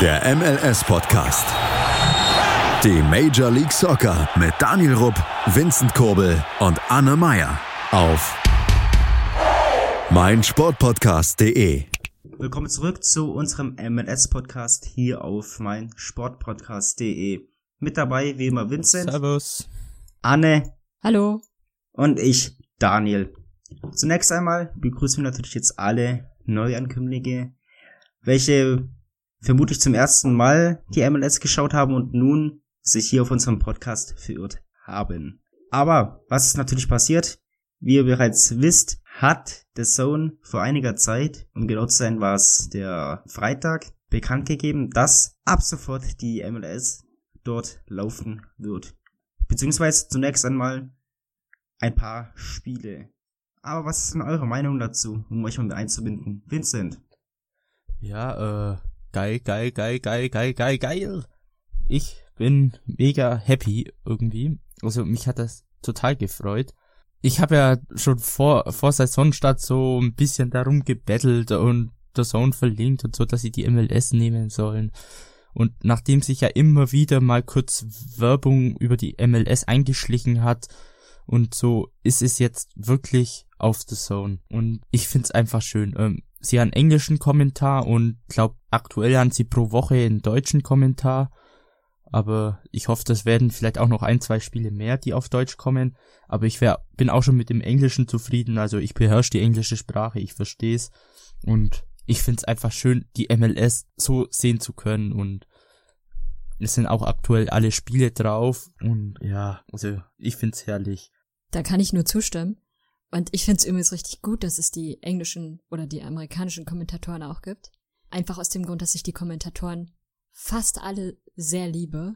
Der MLS-Podcast. Die Major League Soccer mit Daniel Rupp, Vincent Kurbel und Anne Meyer auf meinsportpodcast.de. Willkommen zurück zu unserem MLS-Podcast hier auf meinsportpodcast.de. Mit dabei wie immer Vincent, Servus. Anne Hallo. und ich, Daniel. Zunächst einmal begrüßen wir natürlich jetzt alle Neuankömmlinge, welche vermutlich zum ersten Mal die MLS geschaut haben und nun sich hier auf unserem Podcast verirrt haben. Aber was ist natürlich passiert? Wie ihr bereits wisst, hat The Zone vor einiger Zeit, um genau zu sein, war es der Freitag, bekannt gegeben, dass ab sofort die MLS dort laufen wird. Beziehungsweise zunächst einmal ein paar Spiele. Aber was ist denn eure Meinung dazu, um euch mal einzubinden? Vincent. Ja, äh, geil, geil, geil, geil, geil, geil, geil. Ich bin mega happy irgendwie. Also mich hat das total gefreut. Ich habe ja schon vor, vor Saisonstart so ein bisschen darum gebettelt und der Zone verlinkt und so, dass sie die MLS nehmen sollen. Und nachdem sich ja immer wieder mal kurz Werbung über die MLS eingeschlichen hat und so ist es jetzt wirklich auf The Zone. Und ich find's einfach schön. Ähm, sie haben englischen Kommentar und glaub aktuell haben sie pro Woche einen deutschen Kommentar. Aber ich hoffe, das werden vielleicht auch noch ein, zwei Spiele mehr, die auf Deutsch kommen. Aber ich wär, bin auch schon mit dem Englischen zufrieden. Also ich beherrsche die englische Sprache, ich versteh's. Und ich find's einfach schön, die MLS so sehen zu können. Und es sind auch aktuell alle Spiele drauf. Und ja, also ich find's herrlich. Da kann ich nur zustimmen. Und ich finde es übrigens richtig gut, dass es die englischen oder die amerikanischen Kommentatoren auch gibt. Einfach aus dem Grund, dass ich die Kommentatoren fast alle sehr liebe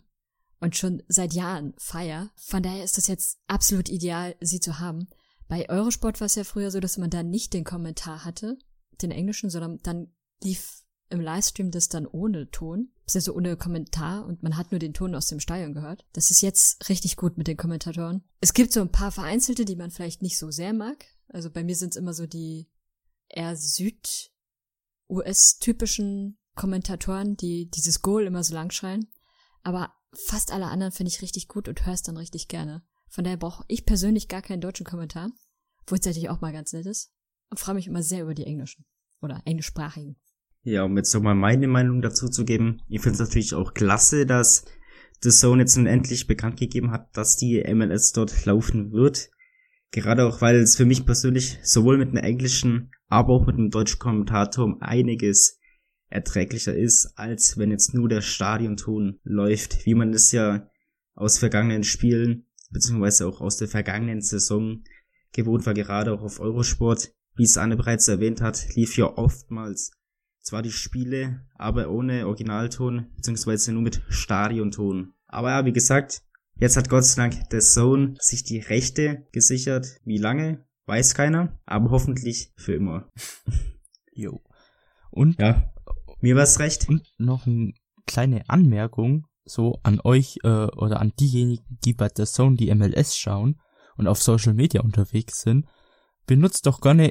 und schon seit Jahren feier. Von daher ist das jetzt absolut ideal, sie zu haben. Bei Eurosport war es ja früher so, dass man da nicht den Kommentar hatte, den englischen, sondern dann lief im Livestream das dann ohne Ton, also ohne Kommentar und man hat nur den Ton aus dem Stadion gehört. Das ist jetzt richtig gut mit den Kommentatoren. Es gibt so ein paar vereinzelte, die man vielleicht nicht so sehr mag. Also bei mir sind es immer so die eher Süd-US-typischen Kommentatoren, die dieses Goal immer so lang schreien. Aber fast alle anderen finde ich richtig gut und höre es dann richtig gerne. Von daher brauche ich persönlich gar keinen deutschen Kommentar, wo es natürlich auch mal ganz nett ist. Und freue mich immer sehr über die englischen oder englischsprachigen. Ja, um jetzt nochmal meine Meinung dazu zu geben. Ich finde es natürlich auch klasse, dass The Zone jetzt nun endlich bekannt gegeben hat, dass die MLS dort laufen wird. Gerade auch, weil es für mich persönlich sowohl mit einem englischen, aber auch mit einem deutschen Kommentator um einiges erträglicher ist, als wenn jetzt nur der Stadionton läuft, wie man es ja aus vergangenen Spielen, beziehungsweise auch aus der vergangenen Saison gewohnt war, gerade auch auf Eurosport. Wie es Anne bereits erwähnt hat, lief ja oftmals zwar die Spiele, aber ohne Originalton, beziehungsweise nur mit Stadionton. Aber ja, wie gesagt, jetzt hat Gott sei Dank der Zone sich die Rechte gesichert. Wie lange? Weiß keiner, aber hoffentlich für immer. Jo. Und, Ja, mir war's recht. und noch eine kleine Anmerkung so an euch äh, oder an diejenigen, die bei der Zone die MLS schauen und auf Social Media unterwegs sind, benutzt doch gerne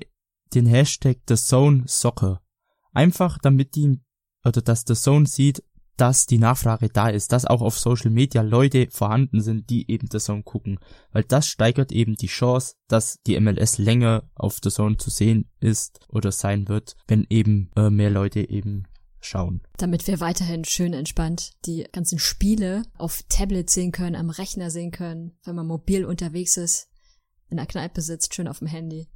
den Hashtag The Zone Soccer. Einfach damit die oder dass The Zone sieht, dass die Nachfrage da ist, dass auch auf Social Media Leute vorhanden sind, die eben The Zone gucken, weil das steigert eben die Chance, dass die MLS länger auf The Zone zu sehen ist oder sein wird, wenn eben äh, mehr Leute eben schauen. Damit wir weiterhin schön entspannt die ganzen Spiele auf Tablet sehen können, am Rechner sehen können, wenn man mobil unterwegs ist, in der Kneipe sitzt, schön auf dem Handy.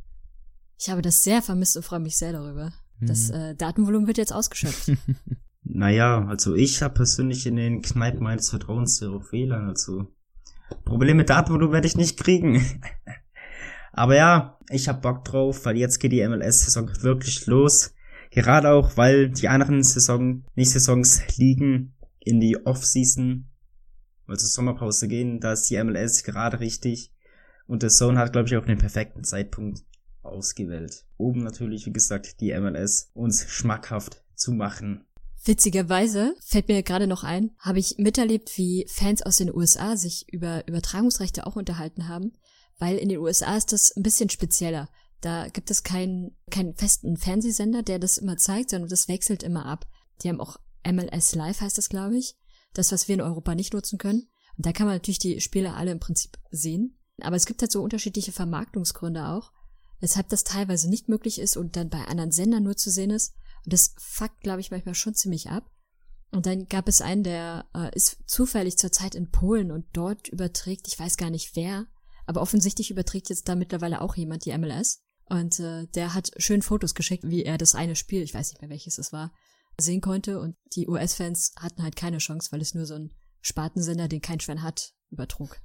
Ich habe das sehr vermisst und freue mich sehr darüber. Das äh, Datenvolumen wird jetzt ausgeschöpft. Naja, also ich habe persönlich in den Kneipen meines Vertrauens auf WLAN, also Probleme mit Datenvolumen werde ich nicht kriegen. Aber ja, ich hab Bock drauf, weil jetzt geht die MLS-Saison wirklich los. Gerade auch, weil die anderen Saison, nicht Saisons liegen in die Off-Season, also Sommerpause gehen, da ist die MLS gerade richtig. Und der Zone hat, glaube ich, auch den perfekten Zeitpunkt ausgewählt. Oben natürlich, wie gesagt, die MLS uns schmackhaft zu machen. Witzigerweise fällt mir gerade noch ein, habe ich miterlebt, wie Fans aus den USA sich über Übertragungsrechte auch unterhalten haben, weil in den USA ist das ein bisschen spezieller. Da gibt es keinen, keinen festen Fernsehsender, der das immer zeigt, sondern das wechselt immer ab. Die haben auch MLS Live heißt das, glaube ich. Das, was wir in Europa nicht nutzen können. Und da kann man natürlich die Spiele alle im Prinzip sehen. Aber es gibt halt so unterschiedliche Vermarktungsgründe auch, weshalb das teilweise nicht möglich ist und dann bei anderen Sendern nur zu sehen ist. Und das fuckt, glaube ich, manchmal schon ziemlich ab. Und dann gab es einen, der äh, ist zufällig zurzeit in Polen und dort überträgt, ich weiß gar nicht wer, aber offensichtlich überträgt jetzt da mittlerweile auch jemand die MLS. Und äh, der hat schön Fotos geschickt, wie er das eine Spiel, ich weiß nicht mehr welches es war, sehen konnte. Und die US-Fans hatten halt keine Chance, weil es nur so ein Spartensender, den kein Schwein hat, übertrug.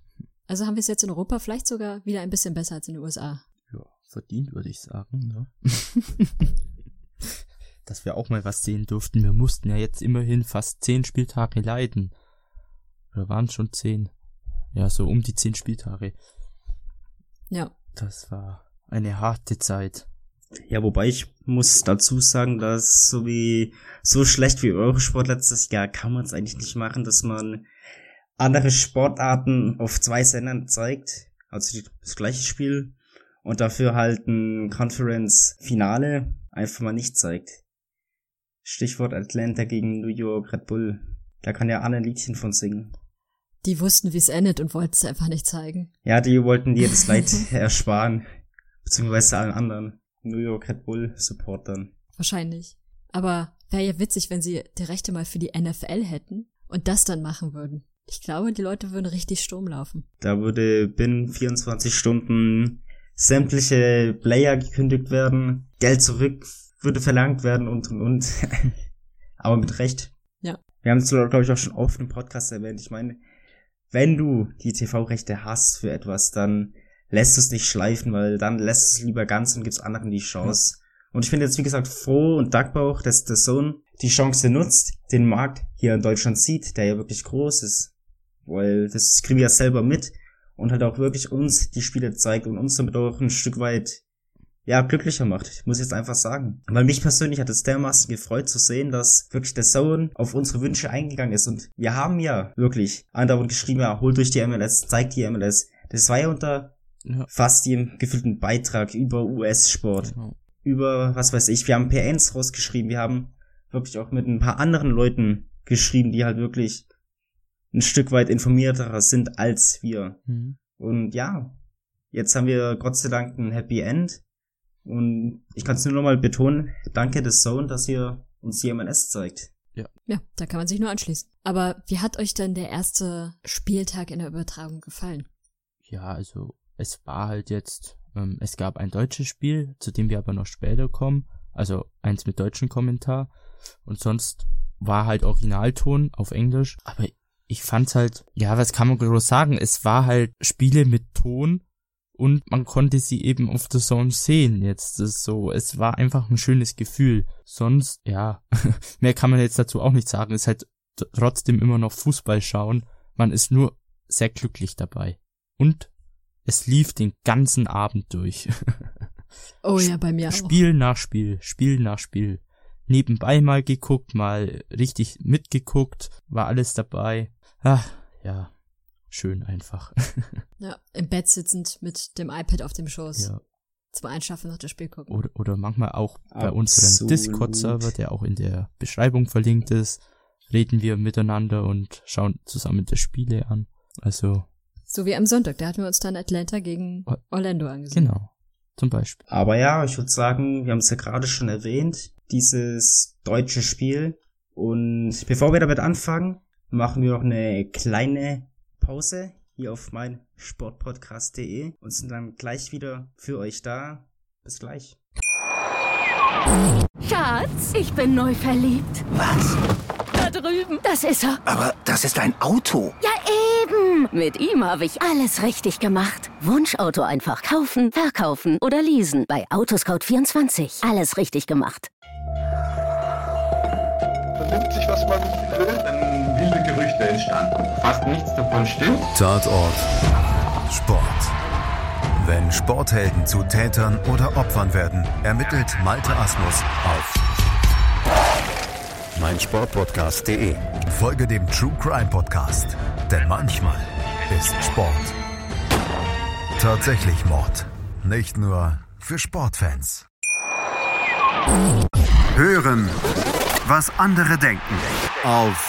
Also haben wir es jetzt in Europa vielleicht sogar wieder ein bisschen besser als in den USA. Ja, verdient würde ich sagen, ne? Dass wir auch mal was sehen durften. Wir mussten ja jetzt immerhin fast zehn Spieltage leiden. Oder waren es schon zehn? Ja, so um die zehn Spieltage. Ja. Das war eine harte Zeit. Ja, wobei ich muss dazu sagen, dass so wie so schlecht wie Eurosport letztes Jahr kann man es eigentlich nicht machen, dass man andere Sportarten auf zwei Sendern zeigt, also das gleiche Spiel und dafür halt ein Conference-Finale einfach mal nicht zeigt. Stichwort Atlanta gegen New York Red Bull. Da kann ja Anne ein Liedchen von singen. Die wussten, wie es endet und wollten es einfach nicht zeigen. Ja, die wollten dir das Leid ersparen. Beziehungsweise allen anderen New York Red Bull Supportern. Wahrscheinlich. Aber wäre ja witzig, wenn sie die Rechte mal für die NFL hätten und das dann machen würden. Ich glaube, die Leute würden richtig Sturm laufen. Da würde binnen 24 Stunden sämtliche Player gekündigt werden, Geld zurück würde verlangt werden und und und. Aber mit Recht. Ja. Wir haben es, glaube ich, auch schon oft im Podcast erwähnt. Ich meine, wenn du die TV-Rechte hast für etwas, dann lässt es nicht schleifen, weil dann lässt es lieber ganz und gibt's anderen die Chance. Ja. Und ich finde jetzt, wie gesagt, froh und dankbar auch, dass der Sohn die Chance nutzt, den Markt hier in Deutschland sieht, der ja wirklich groß ist. Weil das kriegen wir ja selber mit und halt auch wirklich uns die Spiele zeigt und uns damit auch ein Stück weit ja, glücklicher macht, muss ich jetzt einfach sagen. Weil mich persönlich hat es dermaßen gefreut zu sehen, dass wirklich der Zone auf unsere Wünsche eingegangen ist. Und wir haben ja wirklich andauernd geschrieben, ja, holt durch die MLS, zeigt die MLS. Das war ja unter ja. fast jedem gefühlten Beitrag über US-Sport. Genau. Über, was weiß ich, wir haben PNs rausgeschrieben, wir haben wirklich auch mit ein paar anderen Leuten geschrieben, die halt wirklich ein Stück weit informierter sind als wir. Mhm. Und ja, jetzt haben wir Gott sei Dank ein Happy End. Und ich kann es nur nochmal betonen, danke des Zone, dass ihr uns die MLS zeigt. Ja. ja, da kann man sich nur anschließen. Aber wie hat euch denn der erste Spieltag in der Übertragung gefallen? Ja, also es war halt jetzt, ähm, es gab ein deutsches Spiel, zu dem wir aber noch später kommen, also eins mit deutschem Kommentar und sonst war halt Originalton auf Englisch, aber ich fand's halt, ja, was kann man groß sagen, es war halt Spiele mit Ton und man konnte sie eben auf der Zone sehen jetzt. Das ist so, es war einfach ein schönes Gefühl. Sonst, ja, mehr kann man jetzt dazu auch nicht sagen. Es ist halt trotzdem immer noch Fußball schauen. Man ist nur sehr glücklich dabei. Und es lief den ganzen Abend durch. oh ja, bei mir auch. Spiel nach Spiel, Spiel nach Spiel. Nebenbei mal geguckt, mal richtig mitgeguckt, war alles dabei. Ah, ja, schön einfach. ja, im Bett sitzend mit dem iPad auf dem Schoß. Ja. Zum Einschaffen noch das Spiel gucken. Oder, oder manchmal auch bei Absolut. unserem Discord-Server, der auch in der Beschreibung verlinkt ist, reden wir miteinander und schauen zusammen das Spiele an. Also. So wie am Sonntag, da hatten wir uns dann Atlanta gegen Orlando angesehen. Genau. Zum Beispiel. Aber ja, ich würde sagen, wir haben es ja gerade schon erwähnt, dieses deutsche Spiel. Und bevor wir damit anfangen, machen wir noch eine kleine Pause hier auf mein Sportpodcast.de und sind dann gleich wieder für euch da. Bis gleich. Schatz, ich bin neu verliebt. Was? Da drüben. Das ist er. Aber das ist ein Auto. Ja, eben. Mit ihm habe ich alles richtig gemacht. Wunschauto einfach kaufen, verkaufen oder leasen. Bei Autoscout24. Alles richtig gemacht. Vernimmt sich, was man will, wilde Gerüchte entstanden. Fast nichts davon stimmt. Tatort. Sport. Wenn Sporthelden zu Tätern oder Opfern werden, ermittelt Malte Asmus auf meinsportpodcast.de. Folge dem True Crime Podcast, denn manchmal ist Sport tatsächlich Mord. Nicht nur für Sportfans. Hören was andere denken. Auf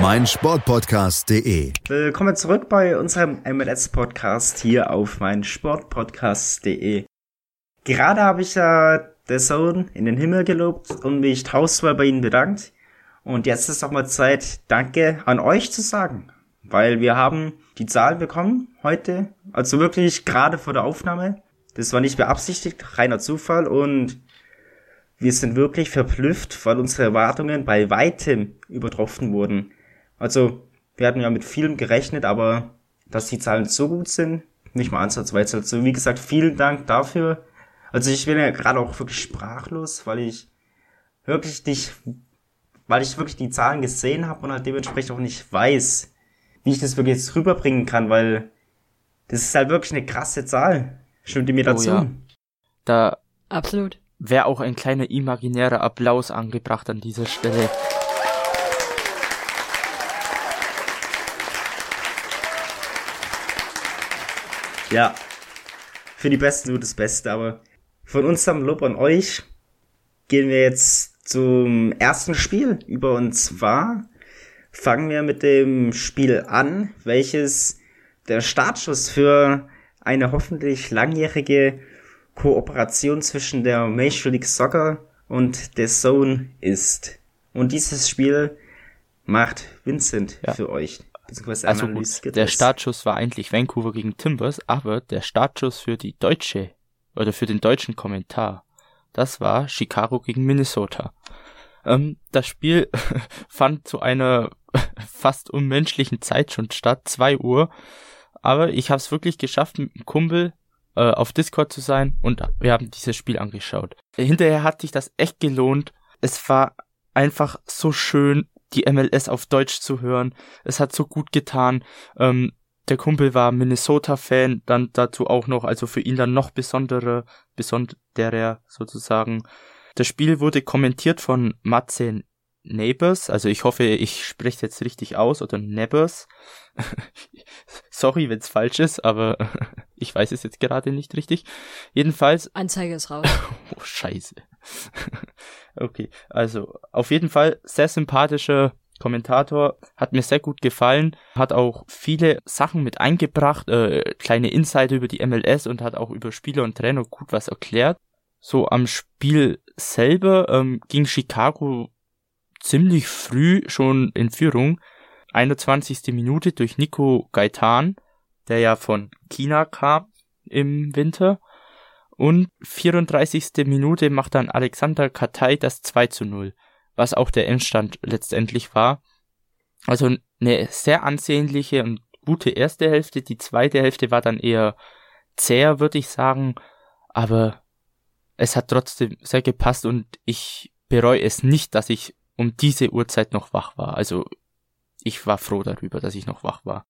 meinsportpodcast.de. Willkommen zurück bei unserem MLS-Podcast hier auf meinsportpodcast.de. Gerade habe ich ja der Sohn in den Himmel gelobt und mich tausendmal bei Ihnen bedankt. Und jetzt ist auch mal Zeit, Danke an euch zu sagen. Weil wir haben die Zahlen bekommen heute. Also wirklich gerade vor der Aufnahme. Das war nicht beabsichtigt, reiner Zufall. Und wir sind wirklich verblüfft, weil unsere Erwartungen bei weitem übertroffen wurden. Also, wir hatten ja mit vielem gerechnet, aber dass die Zahlen so gut sind, nicht mal ansatzweise. Also, wie gesagt, vielen Dank dafür. Also ich bin ja gerade auch wirklich sprachlos, weil ich wirklich nicht, weil ich wirklich die Zahlen gesehen habe und halt dementsprechend auch nicht weiß, wie ich das wirklich jetzt rüberbringen kann, weil das ist halt wirklich eine krasse Zahl. Stimmt ihr mir dazu? Oh ja. Da Absolut. wäre auch ein kleiner imaginärer Applaus angebracht an dieser Stelle. Ja. Für die Besten nur das Beste, aber von unserem Lob an euch gehen wir jetzt zum ersten Spiel über uns zwar fangen wir mit dem Spiel an, welches der Startschuss für eine hoffentlich langjährige Kooperation zwischen der Major League Soccer und der Zone ist. Und dieses Spiel macht Vincent Ja. für euch. Beziehungsweise Also analysiert gut, der. Startschuss war eigentlich Vancouver gegen Timbers, aber der Startschuss für die deutsche oder für den deutschen Kommentar, das war Chicago gegen Minnesota. Ähm, das Spiel fand zu einer fast unmenschlichen Zeit schon statt, 2 Uhr. Aber ich habe es wirklich geschafft, mit einem Kumpel äh, auf Discord zu sein und wir haben dieses Spiel angeschaut. Hinterher hat sich das echt gelohnt. Es war einfach so schön, die MLS auf Deutsch zu hören. Es hat so gut getan. Ähm, der Kumpel war Minnesota-Fan, dann dazu auch noch, also für ihn dann noch besondere, besonderer sozusagen. Das Spiel wurde kommentiert von Matze Neighbors, also ich hoffe, ich spreche jetzt richtig aus, oder Neighbors. Sorry, wenn's falsch ist, aber ich weiß es jetzt gerade nicht richtig. Jedenfalls Anzeige ist raus. Oh, scheiße. okay, also auf jeden Fall sehr sympathischer Kommentator, hat mir sehr gut gefallen, hat auch viele Sachen mit eingebracht, äh, kleine Insider über die MLS und hat auch über Spieler und Trainer gut was erklärt. So am Spiel selber ähm, ging Chicago ziemlich früh schon in Führung. 21. Minute durch Nico Gaitan, der ja von China kam im Winter. Und 34. Minute macht dann Alexander Katay das 2 zu 0, was auch der Endstand letztendlich war. Also eine sehr ansehnliche und gute erste Hälfte. Die zweite Hälfte war dann eher zäher, würde ich sagen. Aber es hat trotzdem sehr gepasst und ich bereue es nicht, dass ich um diese Uhrzeit noch wach war. Also ich war froh darüber, dass ich noch wach war.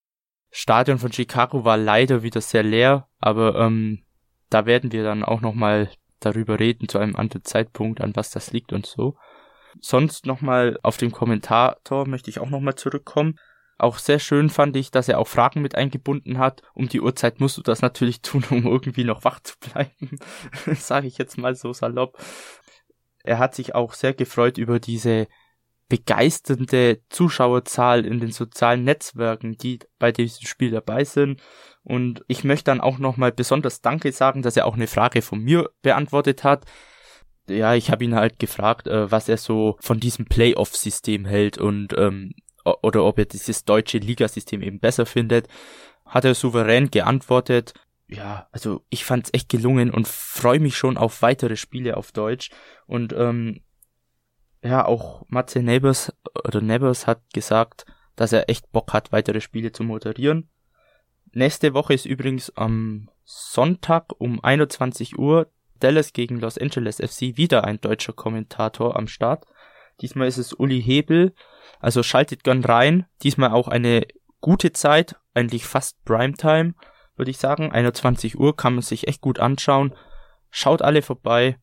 Stadion von Chicago war leider wieder sehr leer, aber ähm, da werden wir dann auch nochmal darüber reden zu einem anderen Zeitpunkt, an was das liegt und so. Sonst nochmal auf den Kommentator möchte ich auch nochmal zurückkommen. Auch sehr schön fand ich, dass er auch Fragen mit eingebunden hat. Um die Uhrzeit musst du das natürlich tun, um irgendwie noch wach zu bleiben. Sage ich jetzt mal so salopp. Er hat sich auch sehr gefreut über diese begeisternde Zuschauerzahl in den sozialen Netzwerken, die bei diesem Spiel dabei sind. Und ich möchte dann auch nochmal besonders Danke sagen, dass er auch eine Frage von mir beantwortet hat. Ja, ich habe ihn halt gefragt, äh, was er so von diesem Playoff-System hält und ähm, oder ob er dieses deutsche Ligasystem eben besser findet. Hat er souverän geantwortet. Ja, also ich fand's echt gelungen und freue mich schon auf weitere Spiele auf Deutsch. Und ähm, ja, auch Matze Neighbors oder Neighbors hat gesagt, dass er echt Bock hat, weitere Spiele zu moderieren. Nächste Woche ist übrigens am Sonntag um 21 Uhr Dallas gegen Los Angeles FC wieder ein deutscher Kommentator am Start. Diesmal ist es Uli Hebel. Also schaltet gern rein. Diesmal auch eine gute Zeit, eigentlich fast Primetime, würde ich sagen. 21 Uhr kann man sich echt gut anschauen. Schaut alle vorbei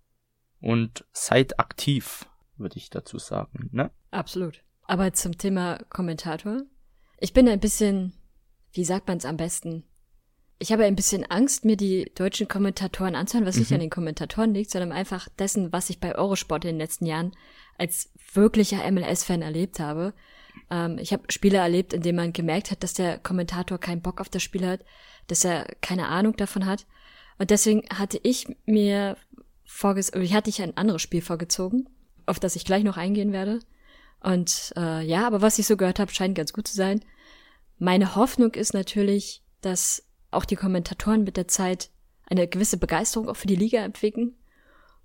und seid aktiv, würde ich dazu sagen. Ne? Absolut. Aber zum Thema Kommentator. Ich bin ein bisschen, wie sagt man es am besten? Ich habe ein bisschen Angst, mir die deutschen Kommentatoren anzuhören, was nicht Mhm. an den Kommentatoren liegt, sondern einfach dessen, was ich bei Eurosport in den letzten Jahren als wirklicher MLS-Fan erlebt habe. Ähm, ich habe Spiele erlebt, in denen man gemerkt hat, dass der Kommentator keinen Bock auf das Spiel hat, dass er keine Ahnung davon hat. Und deswegen hatte ich mir ich hatte ich ein anderes Spiel vorgezogen, auf das ich gleich noch eingehen werde. Und äh, ja, aber was ich so gehört habe, scheint ganz gut zu sein. Meine Hoffnung ist natürlich, dass auch die Kommentatoren mit der Zeit eine gewisse Begeisterung auch für die Liga entwickeln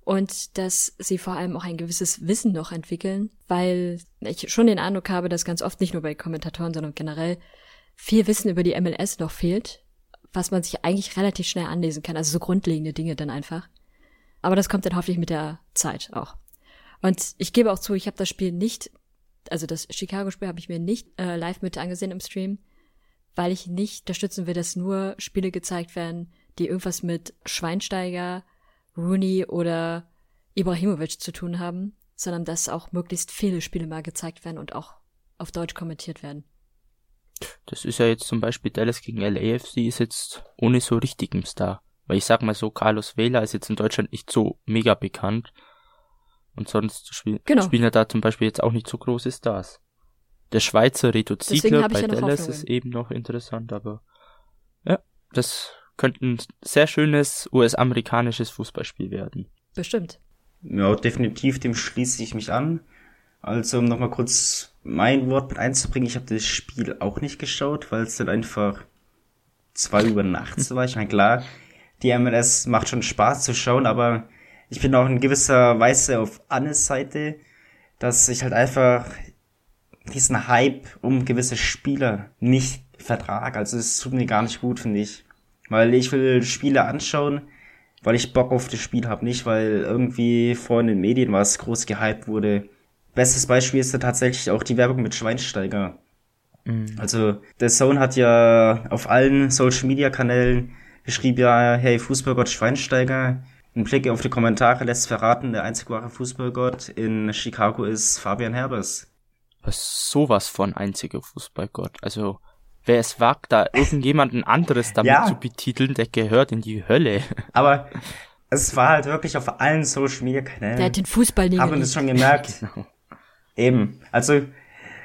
und dass sie vor allem auch ein gewisses Wissen noch entwickeln, weil ich schon den Eindruck habe, dass ganz oft nicht nur bei Kommentatoren, sondern generell viel Wissen über die MLS noch fehlt, was man sich eigentlich relativ schnell anlesen kann, also so grundlegende Dinge dann einfach. Aber das kommt dann hoffentlich mit der Zeit auch. Und ich gebe auch zu, ich habe das Spiel nicht, also das Chicago-Spiel habe ich mir nicht äh, live mit angesehen im Stream, weil ich nicht unterstützen will, dass nur Spiele gezeigt werden, die irgendwas mit Schweinsteiger, Rooney oder Ibrahimovic zu tun haben, sondern dass auch möglichst viele Spiele mal gezeigt werden und auch auf Deutsch kommentiert werden. Das ist ja jetzt zum Beispiel Dallas gegen LAFC ist jetzt ohne so richtigen Star. Weil ich sag mal so, Carlos Vela ist jetzt in Deutschland nicht so mega bekannt. Und sonst spiel Genau. spielen ja da zum Beispiel jetzt auch nicht so große Stars. Der Schweizer Reto Ziegler bei ja Dallas Hoffnungen. ist eben noch interessant, aber ja, das könnte ein sehr schönes US-amerikanisches Fußballspiel werden. Bestimmt. Ja, definitiv, dem schließe ich mich an. Also, um nochmal kurz mein Wort mit einzubringen, ich habe das Spiel auch nicht geschaut, weil es dann einfach zwei Uhr nachts war. Ich meine, klar, die MLS macht schon Spaß zu schauen, aber ich bin auch in gewisser Weise auf Annes Seite, dass ich halt einfach diesen Hype um gewisse Spieler nicht vertrag. Also es tut mir gar nicht gut, finde ich. Weil ich will Spiele anschauen, weil ich Bock auf das Spiel habe, nicht weil irgendwie vor in den Medien was groß gehypt wurde. Bestes Beispiel ist da tatsächlich auch die Werbung mit Schweinsteiger. Also der Zone hat ja auf allen Social Media Kanälen geschrieben, ja, hey Fußballgott Schweinsteiger. Ein Blick auf die Kommentare lässt verraten, der einzig wahre Fußballgott in Chicago ist Fabian Herbers. Was sowas von einziger Fußballgott. Also, wer es wagt, da irgendjemanden anderes damit Ja. zu betiteln, der gehört in die Hölle. Aber es war halt wirklich auf allen Social Media Kanälen. Der hat den Fußball nie Haben wir das geliebt. schon gemerkt? Eben. Also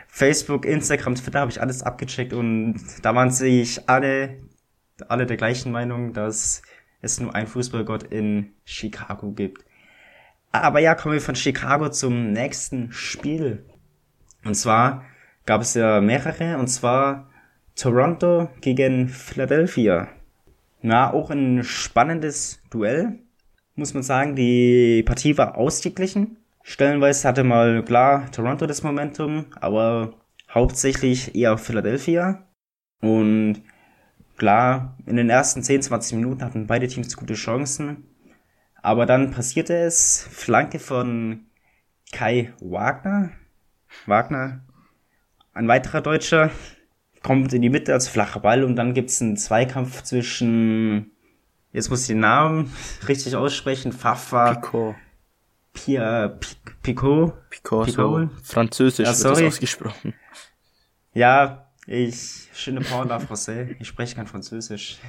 Facebook, Instagram, Twitter habe ich alles abgecheckt und da waren sich alle, alle der gleichen Meinung, dass es nur einen Fußballgott in Chicago gibt. Aber ja, kommen wir von Chicago zum nächsten Spiel. Und zwar gab es ja mehrere, und zwar Toronto gegen Philadelphia. Na, auch ein spannendes Duell, muss man sagen. Die Partie war ausgeglichen. Stellenweise hatte mal klar Toronto das Momentum, aber hauptsächlich eher Philadelphia. Und klar, in den ersten 10, 20 Minuten hatten beide Teams gute Chancen. Aber dann passierte es, Flanke von Kai Wagner. Wagner, ein weiterer Deutscher, kommt in die Mitte als flacher Ball und dann gibt's einen Zweikampf zwischen, jetzt muss ich den Namen richtig aussprechen, Fafa Pico. Pia, Pic- Picot. Pico, so Picot. französisch Ja, sorry. das ausgesprochen. Ja, ich, ne parle pas français. Ich spreche kein Französisch.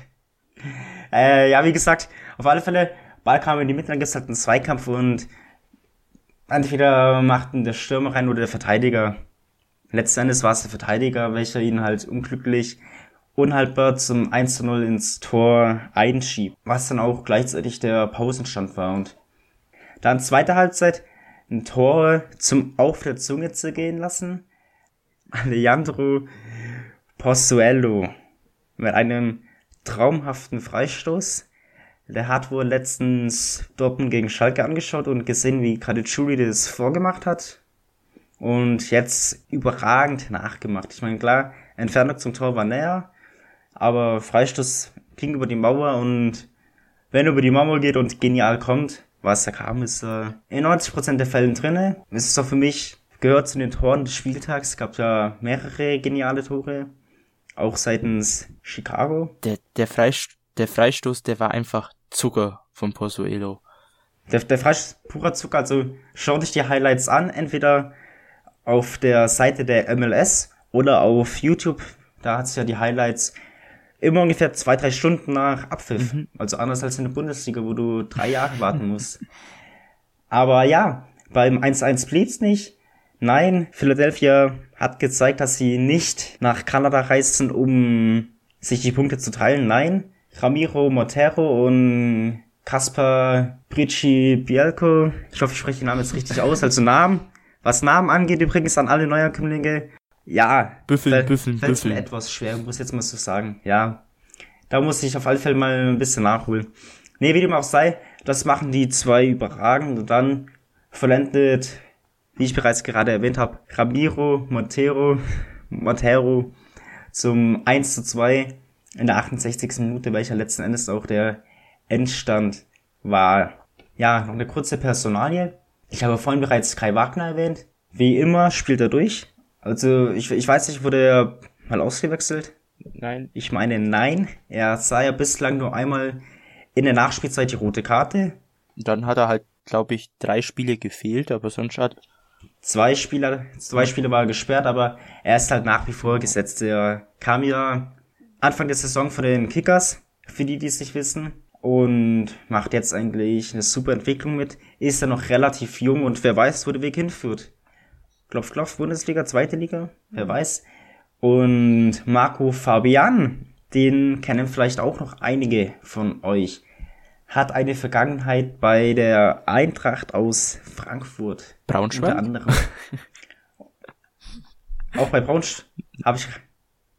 Äh, ja, wie gesagt, auf alle Fälle, Ball kam in die Mitte, dann gibt's halt einen Zweikampf und entweder machten der Stürmer rein oder der Verteidiger. Letzten Endes war es der Verteidiger, welcher ihn halt unglücklich unhaltbar zum 1 zu 0 ins Tor einschiebt, was dann auch gleichzeitig der Pausenstand war und dann zweite Halbzeit ein Tor zum auf der Zunge zu gehen lassen. Alejandro Pozuelo mit einem traumhaften Freistoß. Der hat wohl letztens Dortmund gegen Schalke angeschaut und gesehen, wie Caligiuri das vorgemacht hat. Und jetzt überragend nachgemacht. Ich meine, klar, Entfernung zum Tor war näher, aber Freistoß ging über die Mauer und wenn er über die Mauer geht und genial kommt, was da kam, ist er in 90% der Fällen drinne. Es ist auch für mich, gehört zu den Toren des Spieltags. Es gab ja mehrere geniale Tore. Auch seitens Chicago. Der, der, Freist der Freistoß, der war einfach Zucker von Pozuelo. Der, der Freistoß purer Zucker, also schau dich die Highlights an, entweder auf der Seite der MLS oder auf YouTube. Da hat es ja die Highlights immer ungefähr zwei, drei Stunden nach Abpfiff. Mhm. Also anders als in der Bundesliga, wo du drei Jahre warten musst. Aber ja, beim 1-1 blieb's nicht. Nein, Philadelphia hat gezeigt, dass sie nicht nach Kanada reisen, um sich die Punkte zu teilen. Nein, Ramiro Montero und Kaspar Brici Bielko, ich hoffe, ich spreche den Namen jetzt richtig aus, also Namen. Was Namen angeht, übrigens an alle Neuankömmlinge, ja, Büffeln, Büffeln, Büffeln. mir etwas schwer, muss jetzt mal so sagen, ja. Da muss ich auf alle Fälle mal ein bisschen nachholen. Nee, wie dem auch sei, das machen die zwei überragend und dann vollendet, wie ich bereits gerade erwähnt habe, Ramiro Montero, Montero zum 1 zu 2 in der 68. Minute, welcher letzten Endes auch der Endstand war. Ja, noch eine kurze Personalie. Ich habe vorhin bereits Kai Wagner erwähnt. Wie immer spielt er durch. Also ich, ich weiß nicht, wurde er mal ausgewechselt? Nein. Ich meine nein. Er sah ja bislang nur einmal in der Nachspielzeit die rote Karte. Dann hat er halt, glaube ich, drei Spiele gefehlt, aber sonst hat zwei Spieler, zwei Spiele war er gesperrt, aber er ist halt nach wie vor gesetzt. Er kam ja Anfang der Saison von den Kickers, für die, die es nicht wissen, und macht jetzt eigentlich eine super Entwicklung mit. Ist er noch relativ jung und wer weiß, wo der Weg hinführt. Klopf, klopf, Bundesliga, zweite Liga, wer weiß. Und Marco Fabian, den kennen vielleicht auch noch einige von euch, hat eine Vergangenheit bei der Eintracht aus Frankfurt. Braunschweig? Unter anderem. auch bei Braunschweig habe ich,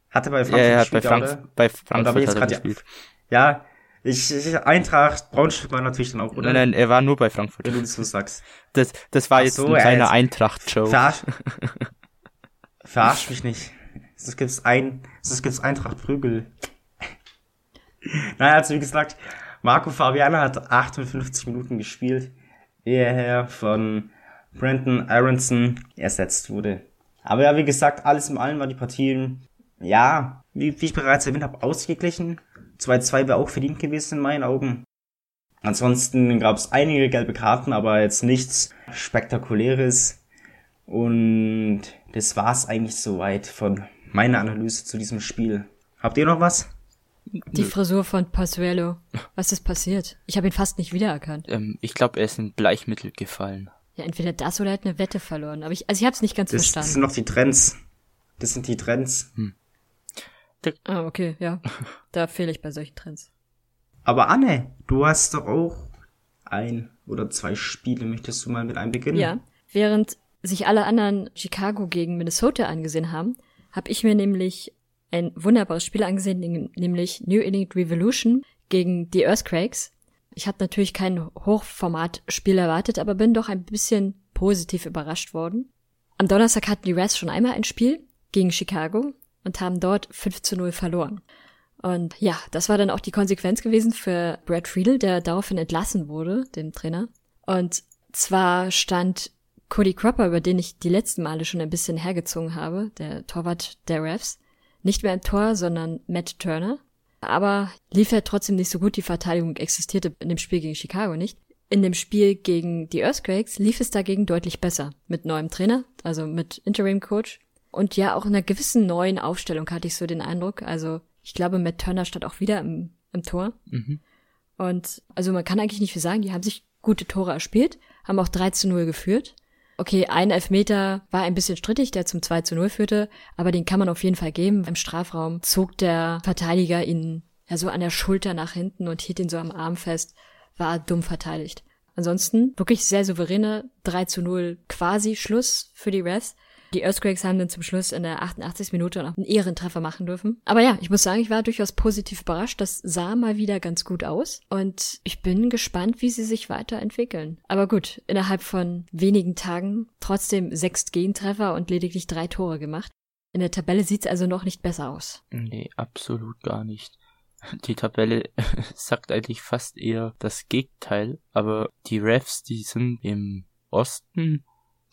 hatte bei Frankfurt ja, ja, gespielt, bei, Frank oder? bei Frankfurt hat er gespielt. Ja, ich, ich, Eintracht, Braunschweig war natürlich dann auch, oder? Nein, nein, er war nur bei Frankfurt. Wenn du das so sagst. Das, das war jetzt so, ein kleiner Eintracht-Show. Verarsch, verarsch mich nicht. Es gibt's ein, es gibt's Eintracht Prügel. naja, also wie gesagt, Marco Fabiano hat 58 Minuten gespielt, ehe er von Brandon Aronson ersetzt wurde. Aber ja, wie gesagt, alles im Allen war die Partie, ja, wie, wie ich bereits erwähnt habe, ausgeglichen. 2-2 wäre auch verdient gewesen in meinen Augen. Ansonsten gab es einige gelbe Karten, aber jetzt nichts Spektakuläres. Und das war's eigentlich soweit von meiner Analyse zu diesem Spiel. Habt ihr noch was? Die Frisur von Pasuelo. Was ist passiert? Ich habe ihn fast nicht wiedererkannt. Ähm, ich glaube, er ist in Bleichmittel gefallen. Ja, entweder das oder er hat eine Wette verloren. Aber ich, also ich habe es nicht ganz das, verstanden. Das sind noch die Trends. Das sind die Trends. Hm. Ah, okay, ja. Da fehle ich bei solchen Trends. Aber Anne, du hast doch auch ein oder zwei Spiele. Möchtest du mal mit einem beginnen? Ja. Während sich alle anderen Chicago gegen Minnesota angesehen haben, habe ich mir nämlich ein wunderbares Spiel angesehen, nämlich New England Revolution gegen die Earthquakes. Ich hatte natürlich kein Hochformatspiel erwartet, aber bin doch ein bisschen positiv überrascht worden. Am Donnerstag hatten die Reds schon einmal ein Spiel gegen Chicago und haben dort 5 zu 0 verloren. Und ja, das war dann auch die Konsequenz gewesen für Brad Friedel, der daraufhin entlassen wurde, dem Trainer. Und zwar stand Cody Cropper, über den ich die letzten Male schon ein bisschen hergezogen habe, der Torwart der Refs, nicht mehr im Tor, sondern Matt Turner. Aber lief er trotzdem nicht so gut, die Verteidigung existierte in dem Spiel gegen Chicago nicht. In dem Spiel gegen die Earthquakes lief es dagegen deutlich besser. Mit neuem Trainer, also mit Interim Coach und ja, auch in einer gewissen neuen Aufstellung hatte ich so den Eindruck. Also ich glaube, Matt Turner stand auch wieder im, im Tor. Mhm. Und also man kann eigentlich nicht viel sagen. Die haben sich gute Tore erspielt, haben auch 3 zu 0 geführt. Okay, ein Elfmeter war ein bisschen strittig, der zum 2 zu 0 führte, aber den kann man auf jeden Fall geben. Im Strafraum zog der Verteidiger ihn ja so an der Schulter nach hinten und hielt ihn so am Arm fest, war dumm verteidigt. Ansonsten wirklich sehr souveräne 3 zu 0 quasi Schluss für die Refs. Die Earthquakes haben dann zum Schluss in der 88. Minute noch einen Ehrentreffer machen dürfen. Aber ja, ich muss sagen, ich war durchaus positiv überrascht. Das sah mal wieder ganz gut aus. Und ich bin gespannt, wie sie sich weiterentwickeln. Aber gut, innerhalb von wenigen Tagen trotzdem sechs Gegentreffer und lediglich drei Tore gemacht. In der Tabelle sieht's also noch nicht besser aus. Nee, absolut gar nicht. Die Tabelle sagt eigentlich fast eher das Gegenteil, aber die Refs, die sind im Osten,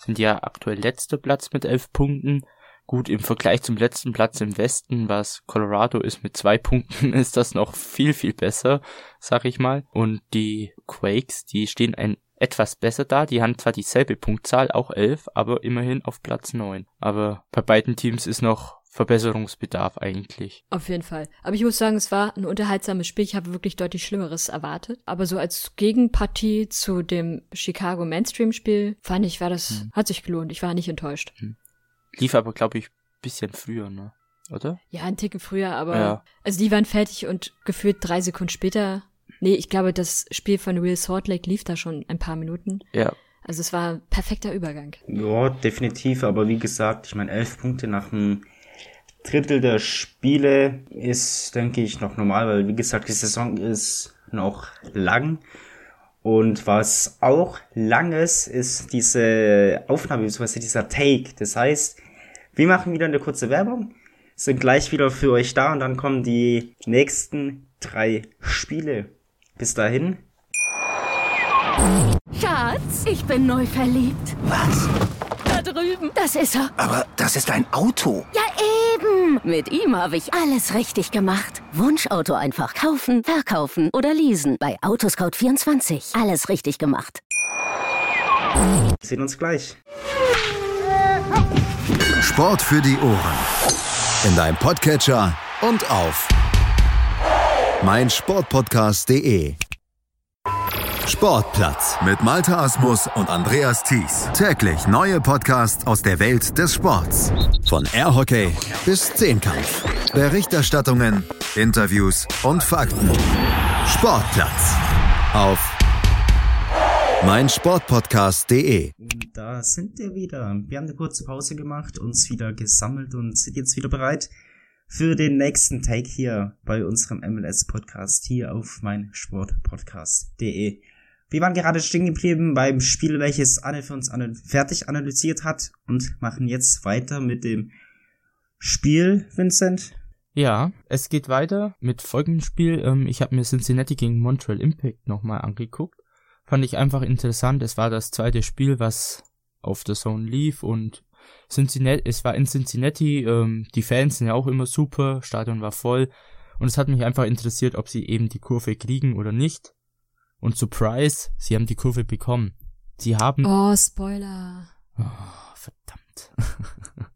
sind ja aktuell letzter Platz mit elf Punkten. Gut, im Vergleich zum letzten Platz im Westen, was Colorado ist mit zwei Punkten, ist das noch viel, viel besser, sag ich mal. Und die Quakes, die stehen ein etwas besser da. Die haben zwar dieselbe Punktzahl, auch elf, aber immerhin auf Platz neun. Aber bei beiden Teams ist noch Verbesserungsbedarf eigentlich. Auf jeden Fall. Aber ich muss sagen, es war ein unterhaltsames Spiel. Ich habe wirklich deutlich Schlimmeres erwartet. Aber so als Gegenpartie zu dem Chicago Mainstream-Spiel fand ich, war das, hm. hat sich gelohnt. Ich war nicht enttäuscht. Hm. Lief aber, glaube ich, bisschen früher, ne? Oder? Ja, ein Ticken früher, aber ja. also die waren fertig und gefühlt drei Sekunden später Nee, ich glaube, das Spiel von Real Salt Lake lief da schon ein paar Minuten. Ja. Also es war ein perfekter Übergang. Ja, definitiv, aber wie gesagt, ich meine, elf Punkte nach einem Drittel der Spiele ist, denke ich, noch normal, weil wie gesagt, die Saison ist noch lang. Und was auch lang ist, ist diese Aufnahme, beziehungsweise dieser Take. Das heißt, wir machen wieder eine kurze Werbung, sind gleich wieder für euch da und dann kommen die nächsten drei Spiele. Bis dahin. Schatz, ich bin neu verliebt. Was? Da drüben. Das ist er. Aber das ist ein Auto. Ja, eben. Mit ihm habe ich alles richtig gemacht. Wunschauto einfach kaufen, verkaufen oder leasen. Bei Autoscout24. Alles richtig gemacht. Wir sehen uns gleich. Sport für die Ohren. In deinem Podcatcher und auf mein Sportpodcast.de. Sportplatz mit Malta Asmus und Andreas Thies. Täglich neue Podcasts aus der Welt des Sports. Von Airhockey bis Zehnkampf. Berichterstattungen, Interviews und Fakten. Sportplatz auf mein Sportpodcast.de. Da sind wir wieder. Wir haben eine kurze Pause gemacht, uns wieder gesammelt und sind jetzt wieder bereit für den nächsten Take hier bei unserem MLS-Podcast hier auf mein Sportpodcast.de. Wir waren gerade stehen geblieben beim Spiel, welches Anne für uns fertig analysiert hat und machen jetzt weiter mit dem Spiel, Vincent. Ja, es geht weiter mit folgendem Spiel. Ähm, ich habe mir Cincinnati gegen Montreal Impact nochmal angeguckt. Fand ich einfach interessant. Es war das zweite Spiel, was auf der Zone lief und Cincinnati, es war in Cincinnati, ähm, die Fans sind ja auch immer super, Stadion war voll und es hat mich einfach interessiert, ob sie eben die Kurve kriegen oder nicht. Und Surprise, sie haben die Kurve bekommen. Sie haben. Oh, Spoiler. Oh, verdammt.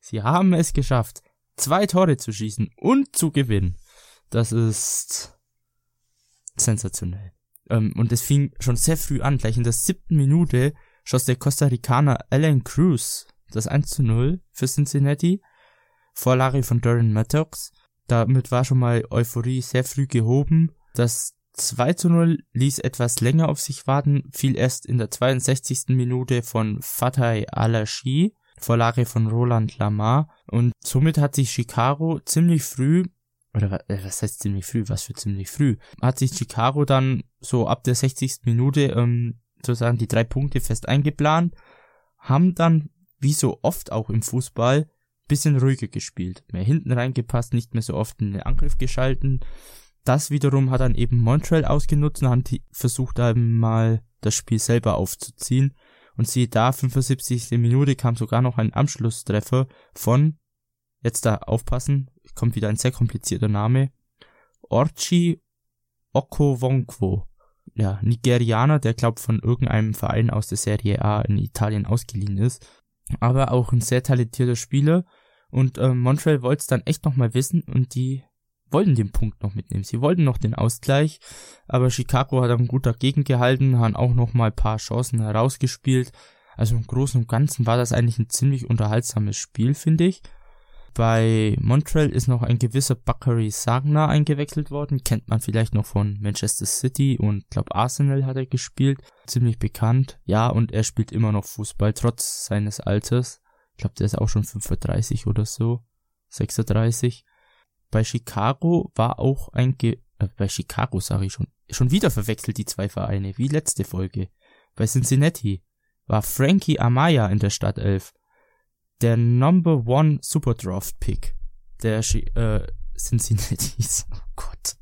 sie haben es geschafft, zwei Tore zu schießen und zu gewinnen. Das ist sensationell. Ähm, und es fing schon sehr früh an, gleich in der siebten Minute schoss der Costa Ricaner Alan Cruz das 1 zu 0 für Cincinnati. Vorlage von Darren Mattox. Damit war schon mal Euphorie sehr früh gehoben. Das 2 zu 0 ließ etwas länger auf sich warten, fiel erst in der 62. Minute von Fatah Alashi, Vorlage von Roland Lamar. Und somit hat sich Chicago ziemlich früh, oder äh, was heißt ziemlich früh, was für ziemlich früh, hat sich Chicago dann so ab der 60. Minute ähm, sozusagen die drei Punkte fest eingeplant, haben dann, wie so oft auch im Fußball, bisschen ruhiger gespielt, mehr hinten reingepasst, nicht mehr so oft in den Angriff geschalten. Das wiederum hat dann eben Montreal ausgenutzt und haben versucht dann mal das Spiel selber aufzuziehen. Und siehe da, 75. Minute kam sogar noch ein Anschlusstreffer von, jetzt da aufpassen, kommt wieder ein sehr komplizierter Name, Orchi Okowonkwo ja, Nigerianer, der glaubt von irgendeinem Verein aus der Serie A in Italien ausgeliehen ist. Aber auch ein sehr talentierter Spieler. Und äh, Montreal wollte es dann echt nochmal wissen und die wollten den Punkt noch mitnehmen. Sie wollten noch den Ausgleich, aber Chicago hat dann gut dagegen gehalten, haben auch nochmal ein paar Chancen herausgespielt. Also im Großen und Ganzen war das eigentlich ein ziemlich unterhaltsames Spiel, finde ich. Bei Montreal ist noch ein gewisser Bakary Sagna eingewechselt worden. Kennt man vielleicht noch von Manchester City und glaube Arsenal hat er gespielt. Ziemlich bekannt. Ja, und er spielt immer noch Fußball, trotz seines Alters. Ich glaube, der ist auch schon 35 oder so. 36. Bei Chicago war auch ein Ge äh, bei Chicago sage ich schon. Schon wieder verwechselt die zwei Vereine, wie letzte Folge. Bei Cincinnati war Frankie Amaya in der Startelf der Number One Super Draft Pick der äh, Cincinnati. Oh Gott.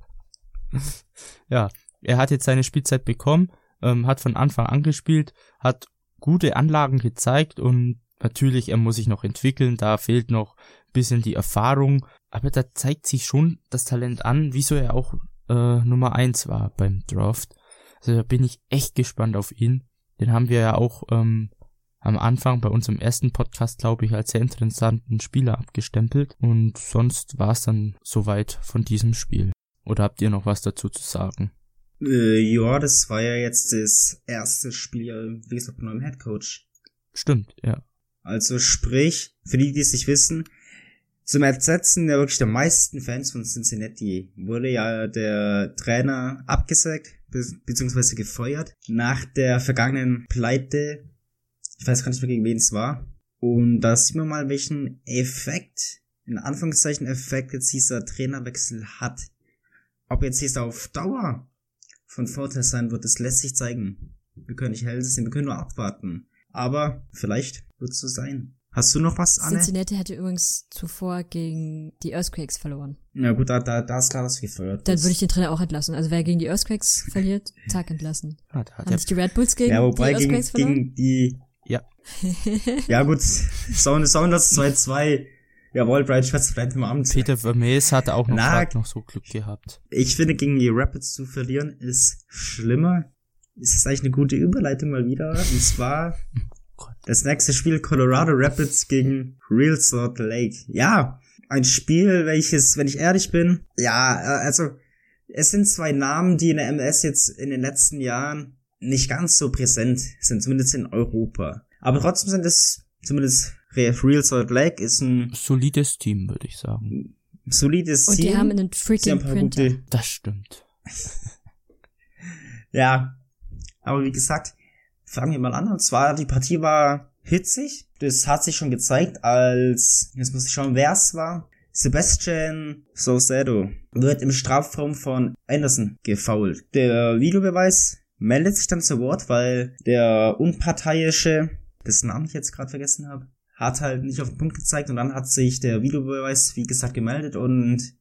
ja, er hat jetzt seine Spielzeit bekommen, ähm, hat von Anfang an gespielt, hat gute Anlagen gezeigt und natürlich, er muss sich noch entwickeln, da fehlt noch bisschen die Erfahrung, aber da zeigt sich schon das Talent an, wieso er auch äh, Nummer eins war beim Draft. Also da bin ich echt gespannt auf ihn. Den haben wir ja auch ähm, am Anfang bei unserem ersten Podcast, glaube ich, als sehr interessanten Spieler abgestempelt. Und sonst war es dann soweit von diesem Spiel. Oder habt ihr noch was dazu zu sagen? Äh, ja, das war ja jetzt das erste Spiel, wie gesagt, von neuem Headcoach. Stimmt, ja. Also sprich, für die, die es nicht wissen, zum Ersetzen der wirklich der meisten Fans von Cincinnati wurde ja der Trainer abgesagt be beziehungsweise gefeuert nach der vergangenen Pleite. Ich weiß gar nicht mehr gegen wen es war. Und da sieht man mal, welchen Effekt, in Anführungszeichen Effekt jetzt dieser Trainerwechsel hat. Ob jetzt dieser auf Dauer von Vorteil sein wird, das lässt sich zeigen. Wir können nicht hell sehen, wir können nur abwarten. Aber vielleicht wird es so sein. Hast du noch was, Anne? Cincinnati hätte übrigens zuvor gegen die Earthquakes verloren. Ja gut, da, da, da ist klar, dass gefeuert Dann würde ich den Trainer auch entlassen. Also wer gegen die Earthquakes verliert, zack, entlassen. Ah, da hat Haben sich die Red Bulls gegen ja, wobei die gegen, Earthquakes verloren? gegen die... Ja. ja gut, Sound, Sounders 2-2. Jawohl, Brian Schwarz bleibt im Amt. Peter Vermees hatte auch noch, Na, noch so Glück gehabt. Ich finde, gegen die Rapids zu verlieren ist schlimmer. Es ist eigentlich eine gute Überleitung mal wieder. Und zwar das nächste Spiel Colorado Rapids gegen Real Salt Lake. Ja, ein Spiel, welches, wenn ich ehrlich bin, ja, äh, also es sind zwei Namen, die in der MS jetzt in den letzten Jahren nicht ganz so präsent sind, zumindest in Europa. Aber trotzdem sind es, zumindest Real Salt Lake ist ein Solides Team, würde ich sagen. solides Und Team. die haben einen freaking haben ein paar Printer. gute, Das stimmt. Ja, aber wie gesagt, fangen wir mal an. Und zwar, die Partie war hitzig. Das hat sich schon gezeigt, als, jetzt muss ich schauen, wer es war. Sebastian Saucedo wird im Strafraum von Anderson gefoult. Der Videobeweis meldet sich dann zu Wort, weil der unparteiische, dessen Namen ich jetzt gerade vergessen habe, hat halt nicht auf den Punkt gezeigt und dann hat sich der Videobeweis, wie gesagt, gemeldet und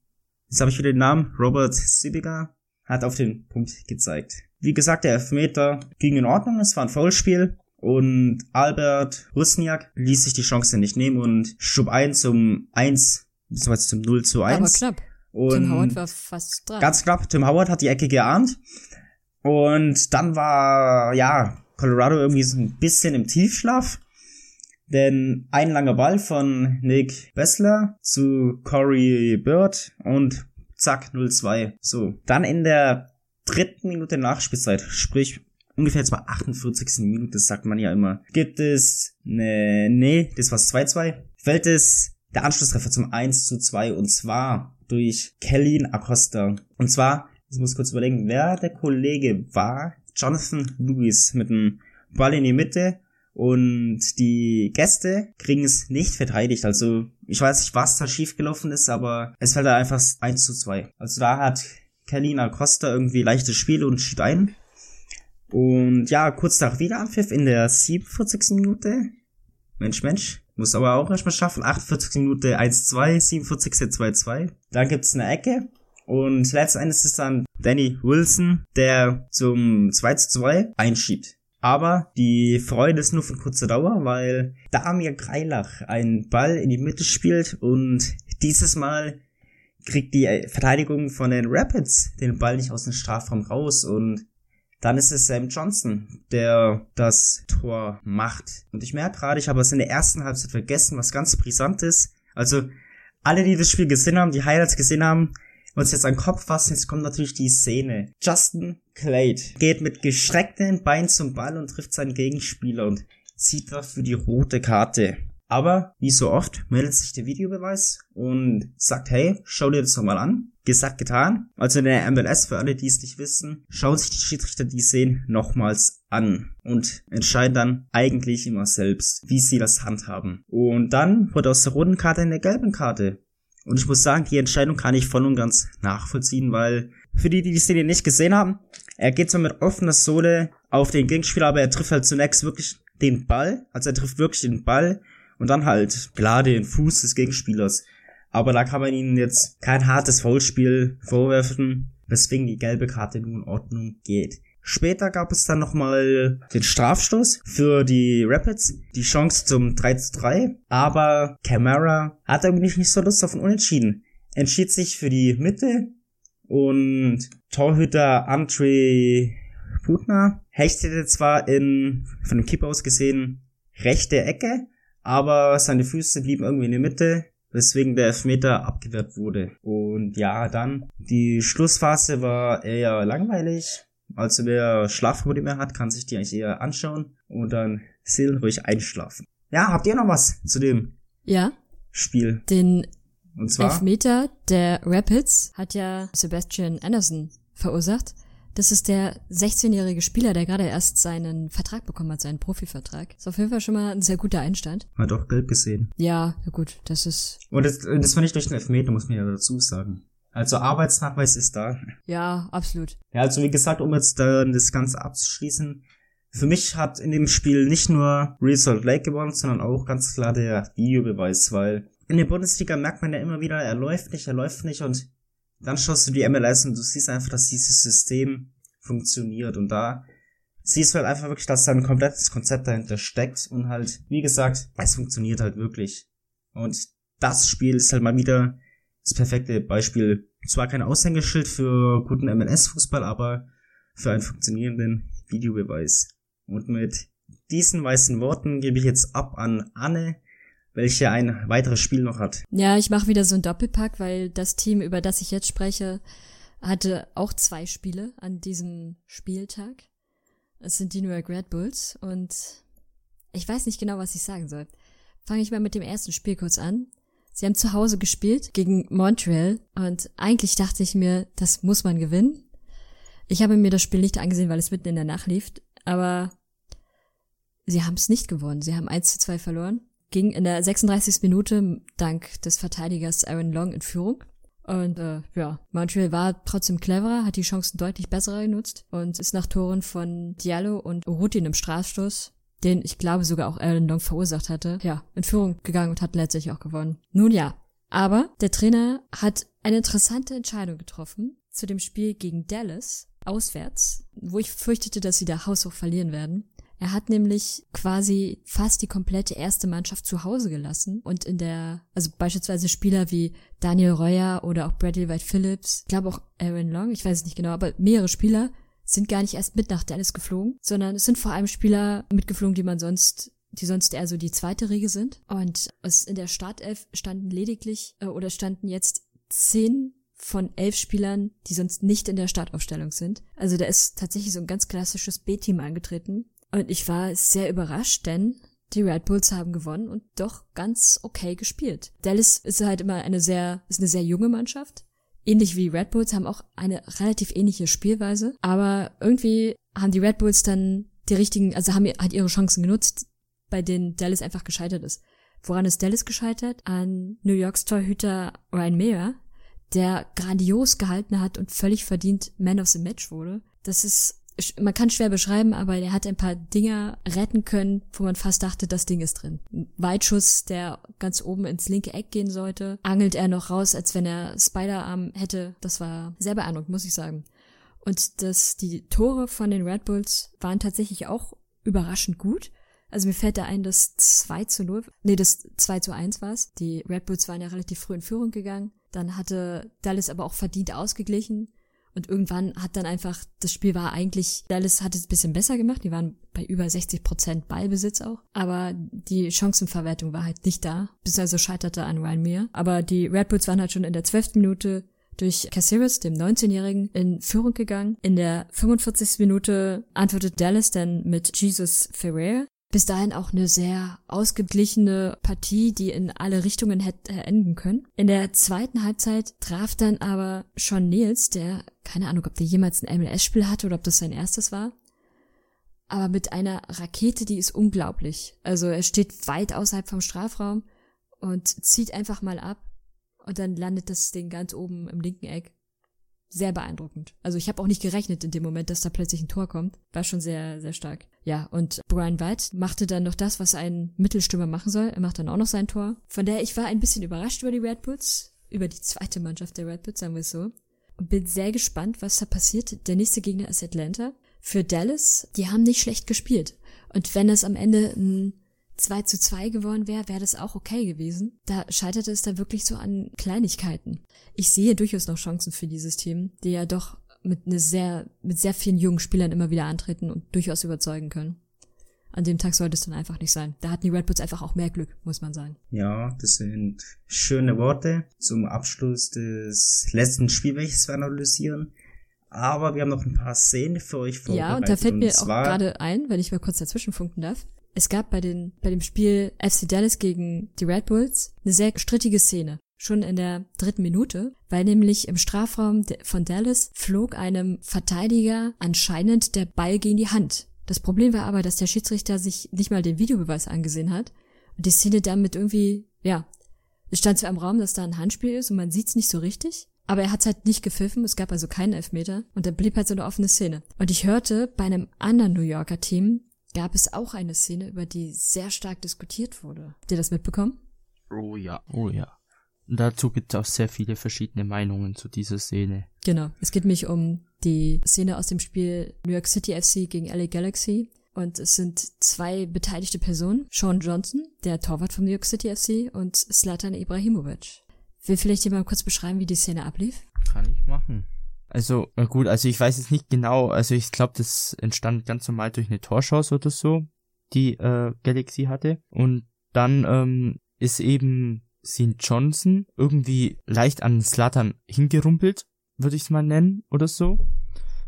jetzt habe ich wieder den Namen, Robert Sibiger, hat auf den Punkt gezeigt. Wie gesagt, der Elfmeter ging in Ordnung, es war ein Foulspiel und Albert Rusniak ließ sich die Chance nicht nehmen und schob ein zum 1, beziehungsweise zum 0 zu 1. Aber knapp. Und Tim Howard war fast dran. Ganz knapp, Tim Howard hat die Ecke geahnt. Und dann war, ja, Colorado irgendwie so ein bisschen im Tiefschlaf. Denn ein langer Ball von Nick Bessler zu Corey Bird und zack, 0-2. So. Dann in der dritten Minute Nachspielzeit, sprich ungefähr mal 48. Minute, sagt man ja immer, gibt es ne, nee, das war 2-2, fällt es der Anschlusstreffer zum 1 zu 2 und zwar durch Kellyn Acosta. Und zwar, ich muss kurz überlegen, wer der Kollege war. Jonathan Lewis mit dem Ball in die Mitte und die Gäste kriegen es nicht verteidigt. Also ich weiß nicht, was da schiefgelaufen ist, aber es fällt da einfach 1 zu 2. Also da hat Kellyn Acosta irgendwie leichtes Spiel und schied ein. Und ja, kurz nach Wiederanpfiff in der 47. Minute. Mensch, Mensch. Muss aber auch erstmal schaffen. 48. Minute 1-2, 47. 2-2. Dann gibt's eine Ecke. Und letztendlich ist es dann Danny Wilson, der zum 2-2 einschiebt. Aber die Freude ist nur von kurzer Dauer, weil Damir Greilach einen Ball in die Mitte spielt und dieses Mal kriegt die Verteidigung von den Rapids den Ball nicht aus dem Strafraum raus und dann ist es Sam Johnson, der das Tor macht. Und ich merke gerade, ich habe es in der ersten Halbzeit vergessen, was ganz brisant ist. Also, alle, die das Spiel gesehen haben, die Highlights gesehen haben, uns jetzt an den Kopf fassen, jetzt kommt natürlich die Szene. Justin Clade geht mit gestreckten Beinen zum Ball und trifft seinen Gegenspieler und zieht dafür die rote Karte. Aber, wie so oft, meldet sich der Videobeweis und sagt, hey, schau dir das doch mal an. Gesagt, getan. Also in der MLS, für alle, die es nicht wissen, schauen sich die Schiedsrichter die Szenen nochmals an und entscheiden dann eigentlich immer selbst, wie sie das handhaben. Und dann wurde aus der roten Karte eine gelbe Karte. Und ich muss sagen, die Entscheidung kann ich voll und ganz nachvollziehen, weil für die, die die Szene nicht gesehen haben, er geht zwar mit offener Sohle auf den Gegenspieler, aber er trifft halt zunächst wirklich den Ball. Also er trifft wirklich den Ball und dann halt klar den Fuß des Gegenspielers. Aber da kann man ihnen jetzt kein hartes Foulspiel vorwerfen, weswegen die gelbe Karte nun in Ordnung geht. Später gab es dann nochmal den Strafstoß für die Rapids, die Chance zum 3 zu 3, aber Camara hat irgendwie nicht so Lust auf ein Unentschieden. Entschied sich für die Mitte und Torhüter Andre Putner hechtete zwar in, von dem Keeper aus gesehen, rechte Ecke, aber seine Füße blieben irgendwie in der Mitte, weswegen der Elfmeter abgewehrt wurde. Und ja, dann, die Schlussphase war eher langweilig. Also wer Schlafprobleme hat, kann sich die eigentlich eher anschauen und dann still ruhig einschlafen. Ja, habt ihr noch was zu dem Ja, Spiel? den Und zwar, Elfmeter der Rapids hat ja Sebastian Anderson verursacht. Das ist der 16-jährige Spieler, der gerade erst seinen Vertrag bekommen hat, seinen Profivertrag. Ist auf jeden Fall schon mal ein sehr guter Einstand. hat auch gelb gesehen. Ja, gut, das ist, Und das, das war nicht durch den Elfmeter, muss man ja dazu sagen. Also Arbeitsnachweis ist da. ja, absolut. Ja, also wie gesagt, um jetzt dann das Ganze abzuschließen, für mich hat in dem Spiel nicht nur Real Salt Lake gewonnen, sondern auch ganz klar der Videobeweis, weil in der Bundesliga merkt man ja immer wieder, er läuft nicht, er läuft nicht und dann schaust du die MLS und du siehst einfach, dass dieses System funktioniert und da siehst du halt einfach wirklich, dass da ein komplettes Konzept dahinter steckt und halt, wie gesagt, es funktioniert halt wirklich. Und das Spiel ist halt mal wieder das perfekte Beispiel. Zwar kein Aushängeschild für guten MLS-Fußball, aber für einen funktionierenden Videobeweis. Und mit diesen weißen Worten gebe ich jetzt ab an Anne, welche ein weiteres Spiel noch hat. Ja, ich mache wieder so einen Doppelpack, weil das Team, über das ich jetzt spreche, hatte auch zwei Spiele an diesem Spieltag. Es sind die New York Red Bulls und ich weiß nicht genau, was ich sagen soll. Fange ich mal mit dem ersten Spiel kurz an. Sie haben zu Hause gespielt gegen Montreal und eigentlich dachte ich mir, das muss man gewinnen. Ich habe mir das Spiel nicht angesehen, weil es mitten in der Nacht lief, aber sie haben es nicht gewonnen. Sie haben 1 zu 2 verloren. Ging in der 36. Minute dank des Verteidigers Aaron Long in Führung. Und äh, ja, Montreal war trotzdem cleverer, hat die Chancen deutlich besser genutzt und ist nach Toren von Diallo und Rutin im Strafstoß, den ich glaube sogar auch Aaron Long verursacht hatte, ja, in Führung gegangen und hat letztlich auch gewonnen. Nun ja, aber der Trainer hat eine interessante Entscheidung getroffen zu dem Spiel gegen Dallas auswärts, wo ich fürchtete, dass sie da haushoch verlieren werden. Er hat nämlich quasi fast die komplette erste Mannschaft zu Hause gelassen und in der, also beispielsweise Spieler wie Daniel Reuer oder auch Bradley White Phillips, ich glaube auch Aaron Long, ich weiß es nicht genau, aber mehrere Spieler sind gar nicht erst mit nach Dallas geflogen, sondern es sind vor allem Spieler mitgeflogen, die man sonst die sonst eher so die zweite Riege sind. Und in der Startelf standen lediglich äh, oder standen jetzt zehn von elf Spielern, die sonst nicht in der Startaufstellung sind. Also da ist tatsächlich so ein ganz klassisches B-Team angetreten. Und ich war sehr überrascht, denn die Red Bulls haben gewonnen und doch ganz okay gespielt. Dallas ist halt immer eine sehr, ist eine sehr junge Mannschaft. Ähnlich wie Red Bulls haben auch eine relativ ähnliche Spielweise. Aber irgendwie haben die Red Bulls dann die richtigen, also haben halt ihre Chancen genutzt, bei denen Dallas einfach gescheitert ist. Woran ist Dallas gescheitert? An New Yorks Torhüter Ryan Mayer, der grandios gehalten hat und völlig verdient Man of the Match wurde. Das ist man kann schwer beschreiben, aber er hat ein paar Dinger retten können, wo man fast dachte, das Ding ist drin. Weitschuss, der ganz oben ins linke Eck gehen sollte, angelt er noch raus, als wenn er Spider-Arm hätte. Das war sehr beeindruckend, muss ich sagen. Und das, die Tore von den Red Bulls waren tatsächlich auch überraschend gut. Also mir fällt da ein, das 2 zu 0, nee, das 2 zu 1 war es. Die Red Bulls waren ja relativ früh in Führung gegangen. Dann hatte Dallas aber auch verdient ausgeglichen. Und irgendwann hat dann einfach, das Spiel war eigentlich, Dallas hat es ein bisschen besser gemacht, die waren bei über 60 Prozent Ballbesitz auch, aber die Chancenverwertung war halt nicht da, beziehungsweise scheiterte an Ryan Meir. Aber die Red Bulls waren halt schon in der 12. Minute durch Caceres, dem 19-Jährigen, in Führung gegangen. In der 45. Minute antwortet Dallas dann mit Jesus Ferrer, bis dahin auch eine sehr ausgeglichene Partie, die in alle Richtungen hätte enden können. In der zweiten Halbzeit traf dann aber Sean Niels, der, keine Ahnung, ob der jemals ein MLS-Spiel hatte oder ob das sein erstes war, aber mit einer Rakete, die ist unglaublich. Also er steht weit außerhalb vom Strafraum und zieht einfach mal ab und dann landet das Ding ganz oben im linken Eck. Sehr beeindruckend. Also ich habe auch nicht gerechnet in dem Moment, dass da plötzlich ein Tor kommt. War schon sehr, sehr stark. Ja, und Brian White machte dann noch das, was ein Mittelstürmer machen soll. Er macht dann auch noch sein Tor. Von daher, ich war ein bisschen überrascht über die Red Bulls, über die zweite Mannschaft der Red Bulls, sagen wir es so. Und bin sehr gespannt, was da passiert. Der nächste Gegner ist Atlanta. Für Dallas, die haben nicht schlecht gespielt. Und wenn es am Ende ein 2 zu 2 geworden wäre, wäre das auch okay gewesen. Da scheiterte es dann wirklich so an Kleinigkeiten. Ich sehe durchaus noch Chancen für dieses Team, die ja doch mit eine sehr, mit sehr vielen jungen Spielern immer wieder antreten und durchaus überzeugen können. An dem Tag sollte es dann einfach nicht sein. Da hatten die Red Bulls einfach auch mehr Glück, muss man sagen. Ja, das sind schöne Worte zum Abschluss des letzten Spielwechsels wir analysieren. Aber wir haben noch ein paar Szenen für euch vorbereitet. Ja, und da fällt mir auch gerade ein, wenn ich mal kurz dazwischen funken darf. Es gab bei, den, bei dem Spiel FC Dallas gegen die Red Bulls eine sehr strittige Szene. Schon in der dritten Minute, weil nämlich im Strafraum von Dallas flog einem Verteidiger anscheinend der Ball gegen die Hand. Das Problem war aber, dass der Schiedsrichter sich nicht mal den Videobeweis angesehen hat und die Szene damit irgendwie, ja, es stand zwar im Raum, dass da ein Handspiel ist und man sieht's nicht so richtig, aber er hat's halt nicht gepfiffen, es gab also keinen Elfmeter und dann blieb halt so eine offene Szene. Und ich hörte bei einem anderen New Yorker Team, gab es auch eine Szene, über die sehr stark diskutiert wurde. Habt ihr das mitbekommen? Oh ja, oh ja. Und dazu gibt es auch sehr viele verschiedene Meinungen zu dieser Szene. Genau. Es geht mich um die Szene aus dem Spiel New York City FC gegen LA Galaxy. Und es sind zwei beteiligte Personen. Sean Johnson, der Torwart vom New York City FC, und Slatan Ibrahimovic. Will vielleicht jemand kurz beschreiben, wie die Szene ablief? Kann ich machen. Also, gut, also ich weiß jetzt nicht genau, also ich glaube, das entstand ganz normal durch eine Torschance oder so, die äh, Galaxy hatte. Und dann ähm, ist eben Sean Johnson irgendwie leicht an Slatan hingerumpelt, würde ich es mal nennen, oder so.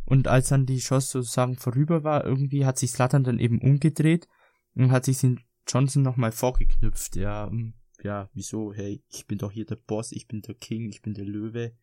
Und als dann die Chance sozusagen vorüber war, irgendwie hat sich Slatan dann eben umgedreht und hat sich Sean Johnson nochmal vorgeknüpft. Ja, ähm, ja, wieso? Hey, ich bin doch hier der Boss, ich bin der King, ich bin der Löwe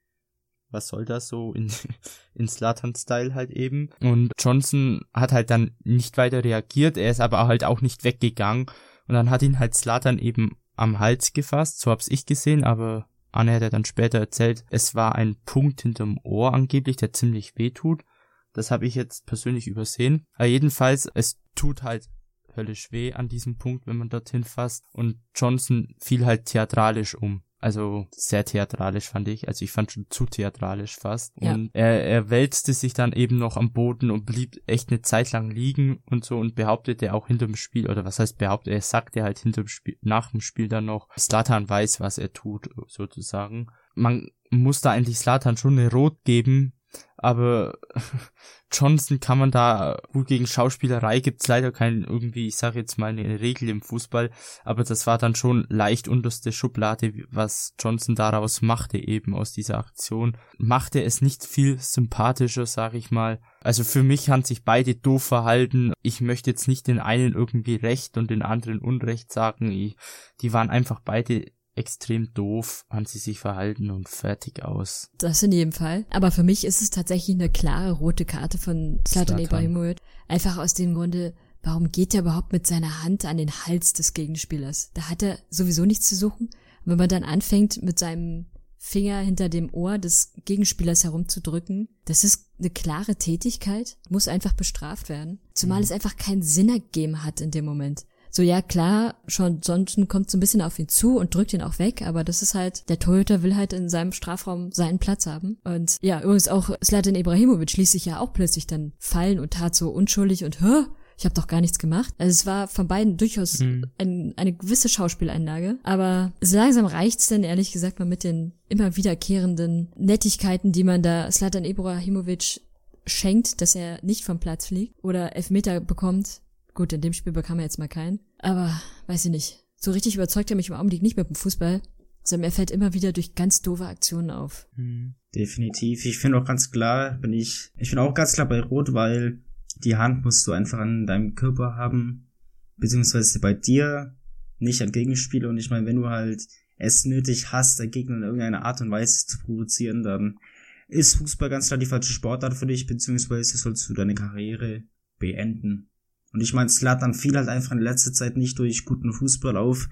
was soll das so in, in Slatan-Style halt eben. Und Johnson hat halt dann nicht weiter reagiert, er ist aber halt auch nicht weggegangen. Und dann hat ihn halt Slatan eben am Hals gefasst, so hab's ich gesehen, aber Anne hat ja dann später erzählt, es war ein Punkt hinterm Ohr angeblich, der ziemlich weh tut. Das habe ich jetzt persönlich übersehen. Aber jedenfalls, es tut halt höllisch weh an diesem Punkt, wenn man dorthin fasst. Und Johnson fiel halt theatralisch um. Also sehr theatralisch fand ich. Also ich fand schon zu theatralisch fast. Ja. Und er, er wälzte sich dann eben noch am Boden und blieb echt eine Zeit lang liegen und so und behauptete auch hinter dem Spiel, oder was heißt behauptet, er sagte halt hinter dem Spiel, nach dem Spiel dann noch, Slatan weiß, was er tut, sozusagen. Man muss da eigentlich Slatan schon eine Rot geben, aber Johnson kann man da gut gegen Schauspielerei gibt's leider keinen irgendwie, ich sage jetzt mal eine Regel im Fußball, aber das war dann schon leicht unterste Schublade, was Johnson daraus machte eben aus dieser Aktion. Machte es nicht viel sympathischer, sage ich mal. Also für mich haben sich beide doof verhalten. Ich möchte jetzt nicht den einen irgendwie recht und den anderen unrecht sagen. Ich, die waren einfach beide extrem doof, haben sie sich verhalten und fertig aus. Das in jedem Fall. Aber für mich ist es tatsächlich eine klare rote Karte von Zlatan Ibrahimovic. Einfach aus dem Grunde, warum geht er überhaupt mit seiner Hand an den Hals des Gegenspielers? Da hat er sowieso nichts zu suchen. Und wenn man dann anfängt, mit seinem Finger hinter dem Ohr des Gegenspielers herumzudrücken, das ist eine klare Tätigkeit, muss einfach bestraft werden. Zumal mhm. es einfach keinen Sinn ergeben hat in dem Moment. So, ja, klar, schon Johnson kommt so ein bisschen auf ihn zu und drückt ihn auch weg, aber das ist halt, der Torhüter will halt in seinem Strafraum seinen Platz haben. Und ja, übrigens auch Slatan Ibrahimovic ließ sich ja auch plötzlich dann fallen und tat so unschuldig und, hä? Ich habe doch gar nichts gemacht. Also es war von beiden durchaus mhm. ein, eine gewisse Schauspieleinlage. Aber so langsam reicht's denn ehrlich gesagt mal mit den immer wiederkehrenden Nettigkeiten, die man da Slatan Ibrahimovic schenkt, dass er nicht vom Platz fliegt oder Elfmeter bekommt, Gut, in dem Spiel bekam er jetzt mal keinen. Aber, weiß ich nicht. So richtig überzeugt er mich im Augenblick nicht mit dem Fußball. Sondern er fällt immer wieder durch ganz doofe Aktionen auf. Mhm. Definitiv. Ich finde auch ganz klar, bin ich, ich bin auch ganz klar bei Rot, weil die Hand musst du einfach an deinem Körper haben, beziehungsweise bei dir, nicht an Gegenspieler. Und ich meine, wenn du halt es nötig hast, der Gegner in irgendeiner Art und Weise zu provozieren, dann ist Fußball ganz klar die falsche Sportart für dich, beziehungsweise sollst du deine Karriere beenden. Und ich meine, Slatan fiel halt einfach in letzter Zeit nicht durch guten Fußball auf,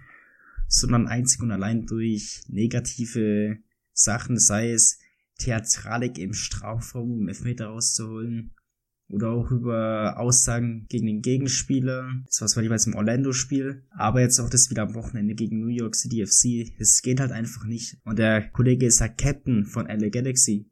sondern einzig und allein durch negative Sachen, sei es Theatralik im Strafraum, um Elfmeter rauszuholen. Oder auch über Aussagen gegen den Gegenspieler. Das war jeweils im Orlando-Spiel, aber jetzt auch das wieder am Wochenende gegen New York City FC. Es geht halt einfach nicht. Und der Kollege ist ja Captain von LA Galaxy.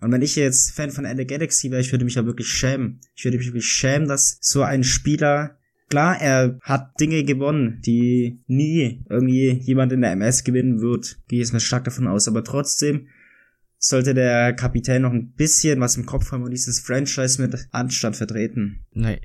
Und wenn ich jetzt Fan von LA Galaxy wäre, ich würde mich ja wirklich schämen. Ich würde mich wirklich schämen, dass so ein Spieler Klar, er hat Dinge gewonnen, die nie irgendwie jemand in der MS gewinnen wird. Gehe ich jetzt mal stark davon aus. Aber trotzdem sollte der Kapitän noch ein bisschen was im Kopf haben und dieses Franchise mit Anstand vertreten. Nee,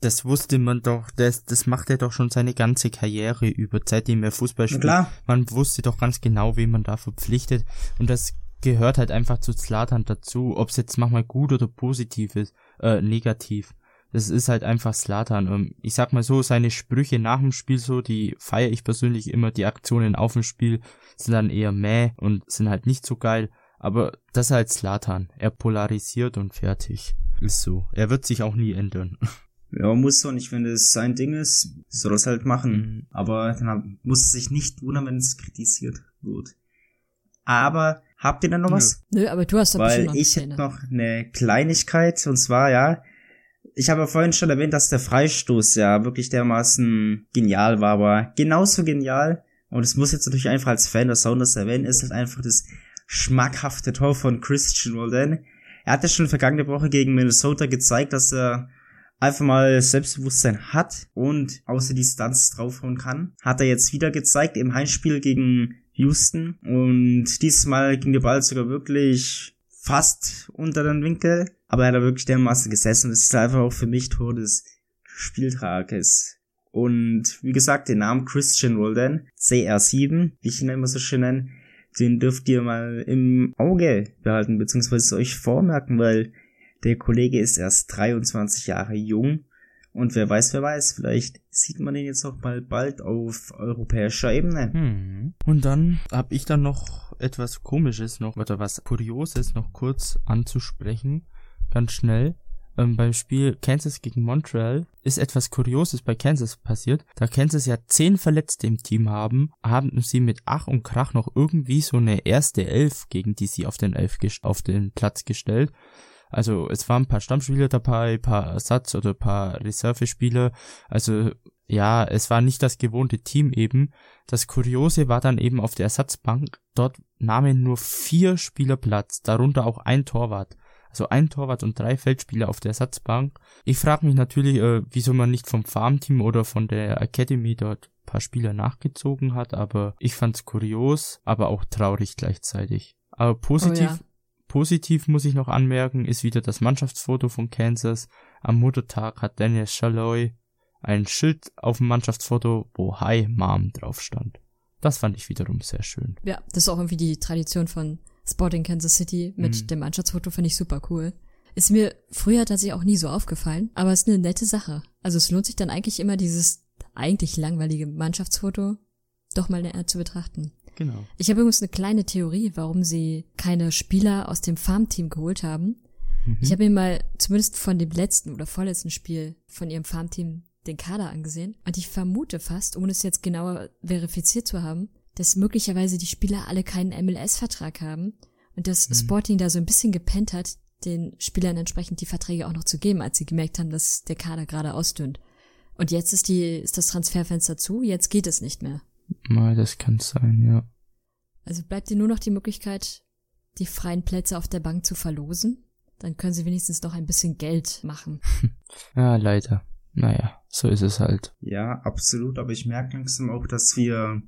das wusste man doch, das, das macht er doch schon seine ganze Karriere über, seitdem er Fußball spielt. klar. Man wusste doch ganz genau, wen man da verpflichtet. Und das gehört halt einfach zu Zlatan dazu, ob es jetzt manchmal gut oder positiv ist, äh, negativ. Das ist halt einfach Slatan. Ähm, ich sag mal so, seine Sprüche nach dem Spiel so, die feiere ich persönlich immer. Die Aktionen auf dem Spiel sind dann eher mäh und sind halt nicht so geil. Aber das ist halt Slatan. Er polarisiert und fertig. Ist so. Er wird sich auch nie ändern. Ja, muss so. Und ich, wenn es sein Ding ist, soll er es halt machen. Mhm. Aber dann muss es sich nicht wundern, wenn es kritisiert wird. Aber habt ihr dann noch was? Nö, aber du hast doch bestimmt Weil noch eine ich hätte noch eine Kleinigkeit. Und zwar, ja, ich habe ja vorhin schon erwähnt, dass der Freistoß ja wirklich dermaßen genial war, aber genauso genial, und es muss jetzt natürlich einfach als Fan der Sounders erwähnen, ist halt einfach das schmackhafte Tor von Christian Roldan. Er hatte schon vergangene Woche gegen Minnesota gezeigt, dass er einfach mal Selbstbewusstsein hat und außer Distanz draufhauen kann. Hat er jetzt wieder gezeigt im Heimspiel gegen Houston und dieses Mal ging der Ball sogar wirklich fast unter den Winkel, aber er hat wirklich dermaßen gesessen. Das ist einfach auch für mich Tor des Spieltages. Und wie gesagt, den Namen Christian Roldan, CR7, wie ich ihn immer so schön nenne, den dürft ihr mal im Auge behalten, beziehungsweise euch vormerken, weil der Kollege ist erst 23 Jahre jung und wer weiß, wer weiß, vielleicht sieht man ihn jetzt auch mal bald auf europäischer Ebene. Hm. Und dann habe ich dann noch etwas Komisches noch oder was Kurioses noch kurz anzusprechen, ganz schnell. Ähm, beim Spiel Kansas gegen Montreal ist etwas Kurioses bei Kansas passiert. Da Kansas ja zehn Verletzte im Team haben, haben sie mit Ach und Krach noch irgendwie so eine erste Elf gegen die sie auf den Elf auf den Platz gestellt. Also es waren ein paar Stammspieler dabei, ein paar Ersatz- oder ein paar Reservespieler. Also ja, es war nicht das gewohnte Team eben. Das Kuriose war dann eben auf der Ersatzbank. Dort nahmen nur vier Spieler Platz, darunter auch ein Torwart. Also ein Torwart und drei Feldspieler auf der Ersatzbank. Ich frage mich natürlich, äh, wieso man nicht vom Farmteam oder von der Academy dort ein paar Spieler nachgezogen hat, aber ich fand's kurios, aber auch traurig gleichzeitig. Aber positiv, Oh ja. Positiv muss ich noch anmerken, ist wieder das Mannschaftsfoto von Kansas. Am Muttertag hat Daniel Shalhoy ein Schild auf dem Mannschaftsfoto, wo Hi Mom drauf stand. Das fand ich wiederum sehr schön. Ja, das ist auch irgendwie die Tradition von Sporting Kansas City mit Mhm. dem Mannschaftsfoto, finde ich super cool. Ist mir früher tatsächlich auch nie so aufgefallen, aber ist eine nette Sache. Also es lohnt sich dann eigentlich immer dieses eigentlich langweilige Mannschaftsfoto doch mal näher zu betrachten. Genau. Ich habe übrigens eine kleine Theorie, warum sie keine Spieler aus dem Farmteam geholt haben. Mhm. Ich habe mir mal zumindest von dem letzten oder vorletzten Spiel von ihrem Farmteam den Kader angesehen und ich vermute fast, ohne es jetzt genauer verifiziert zu haben, dass möglicherweise die Spieler alle keinen MLS-Vertrag haben und dass Sporting da so ein bisschen gepennt hat, den Spielern entsprechend die Verträge auch noch zu geben, als sie gemerkt haben, dass der Kader gerade ausdünnt. Und jetzt ist die, ist das Transferfenster zu, jetzt geht es nicht mehr. Mal, das kann sein, ja. Also bleibt dir nur noch die Möglichkeit, die freien Plätze auf der Bank zu verlosen. Dann können sie wenigstens noch ein bisschen Geld machen. Ja, leider. Naja, so ist es halt. Ja, absolut, aber ich merke langsam auch, dass wir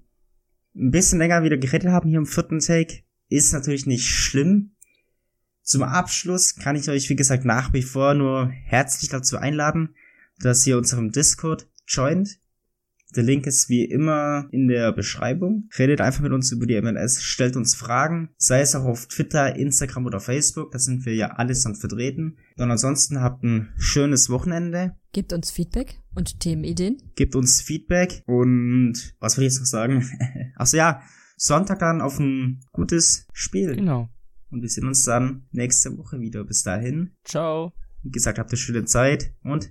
ein bisschen länger wieder geredet haben hier im vierten Take. Ist natürlich nicht schlimm. Zum Abschluss kann ich euch, wie gesagt, nach wie vor nur herzlich dazu einladen, dass ihr unserem Discord joint. Der Link ist wie immer in der Beschreibung. Redet einfach mit uns über die MLS, stellt uns Fragen, sei es auch auf Twitter, Instagram oder Facebook, da sind wir ja allesamt vertreten. Und ansonsten habt ein schönes Wochenende. Gebt uns Feedback und Themenideen. Gebt uns Feedback und was will ich jetzt noch sagen? Achso ja, Sonntag dann auf ein gutes Spiel. Genau. Und wir sehen uns dann nächste Woche wieder. Bis dahin, Ciao. wie gesagt, habt ihr schöne Zeit und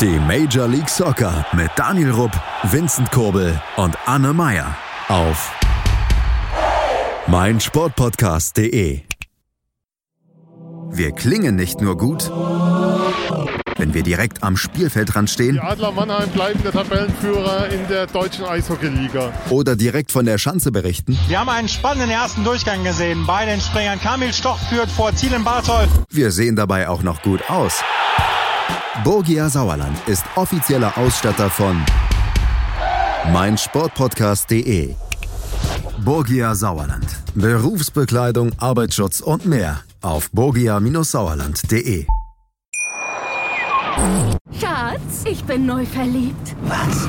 Die Major League Soccer mit Daniel Rupp, Vincent Kurbel und Anne Meyer auf meinsportpodcast.de. Wir klingen nicht nur gut, wenn wir direkt am Spielfeldrand stehen Die Adler Mannheim bleiben der Tabellenführer in der deutschen Eishockeyliga. oder direkt von der Schanze berichten. Wir haben einen spannenden ersten Durchgang gesehen. Bei den Springern Kamil Stoch führt vor Zielen Barthold. Wir sehen dabei auch noch gut aus. Borgia Sauerland ist offizieller Ausstatter von meinsportpodcast.de. Borgia Sauerland. Berufsbekleidung, Arbeitsschutz und mehr auf borgia-sauerland.de. Schatz, ich bin neu verliebt. Was?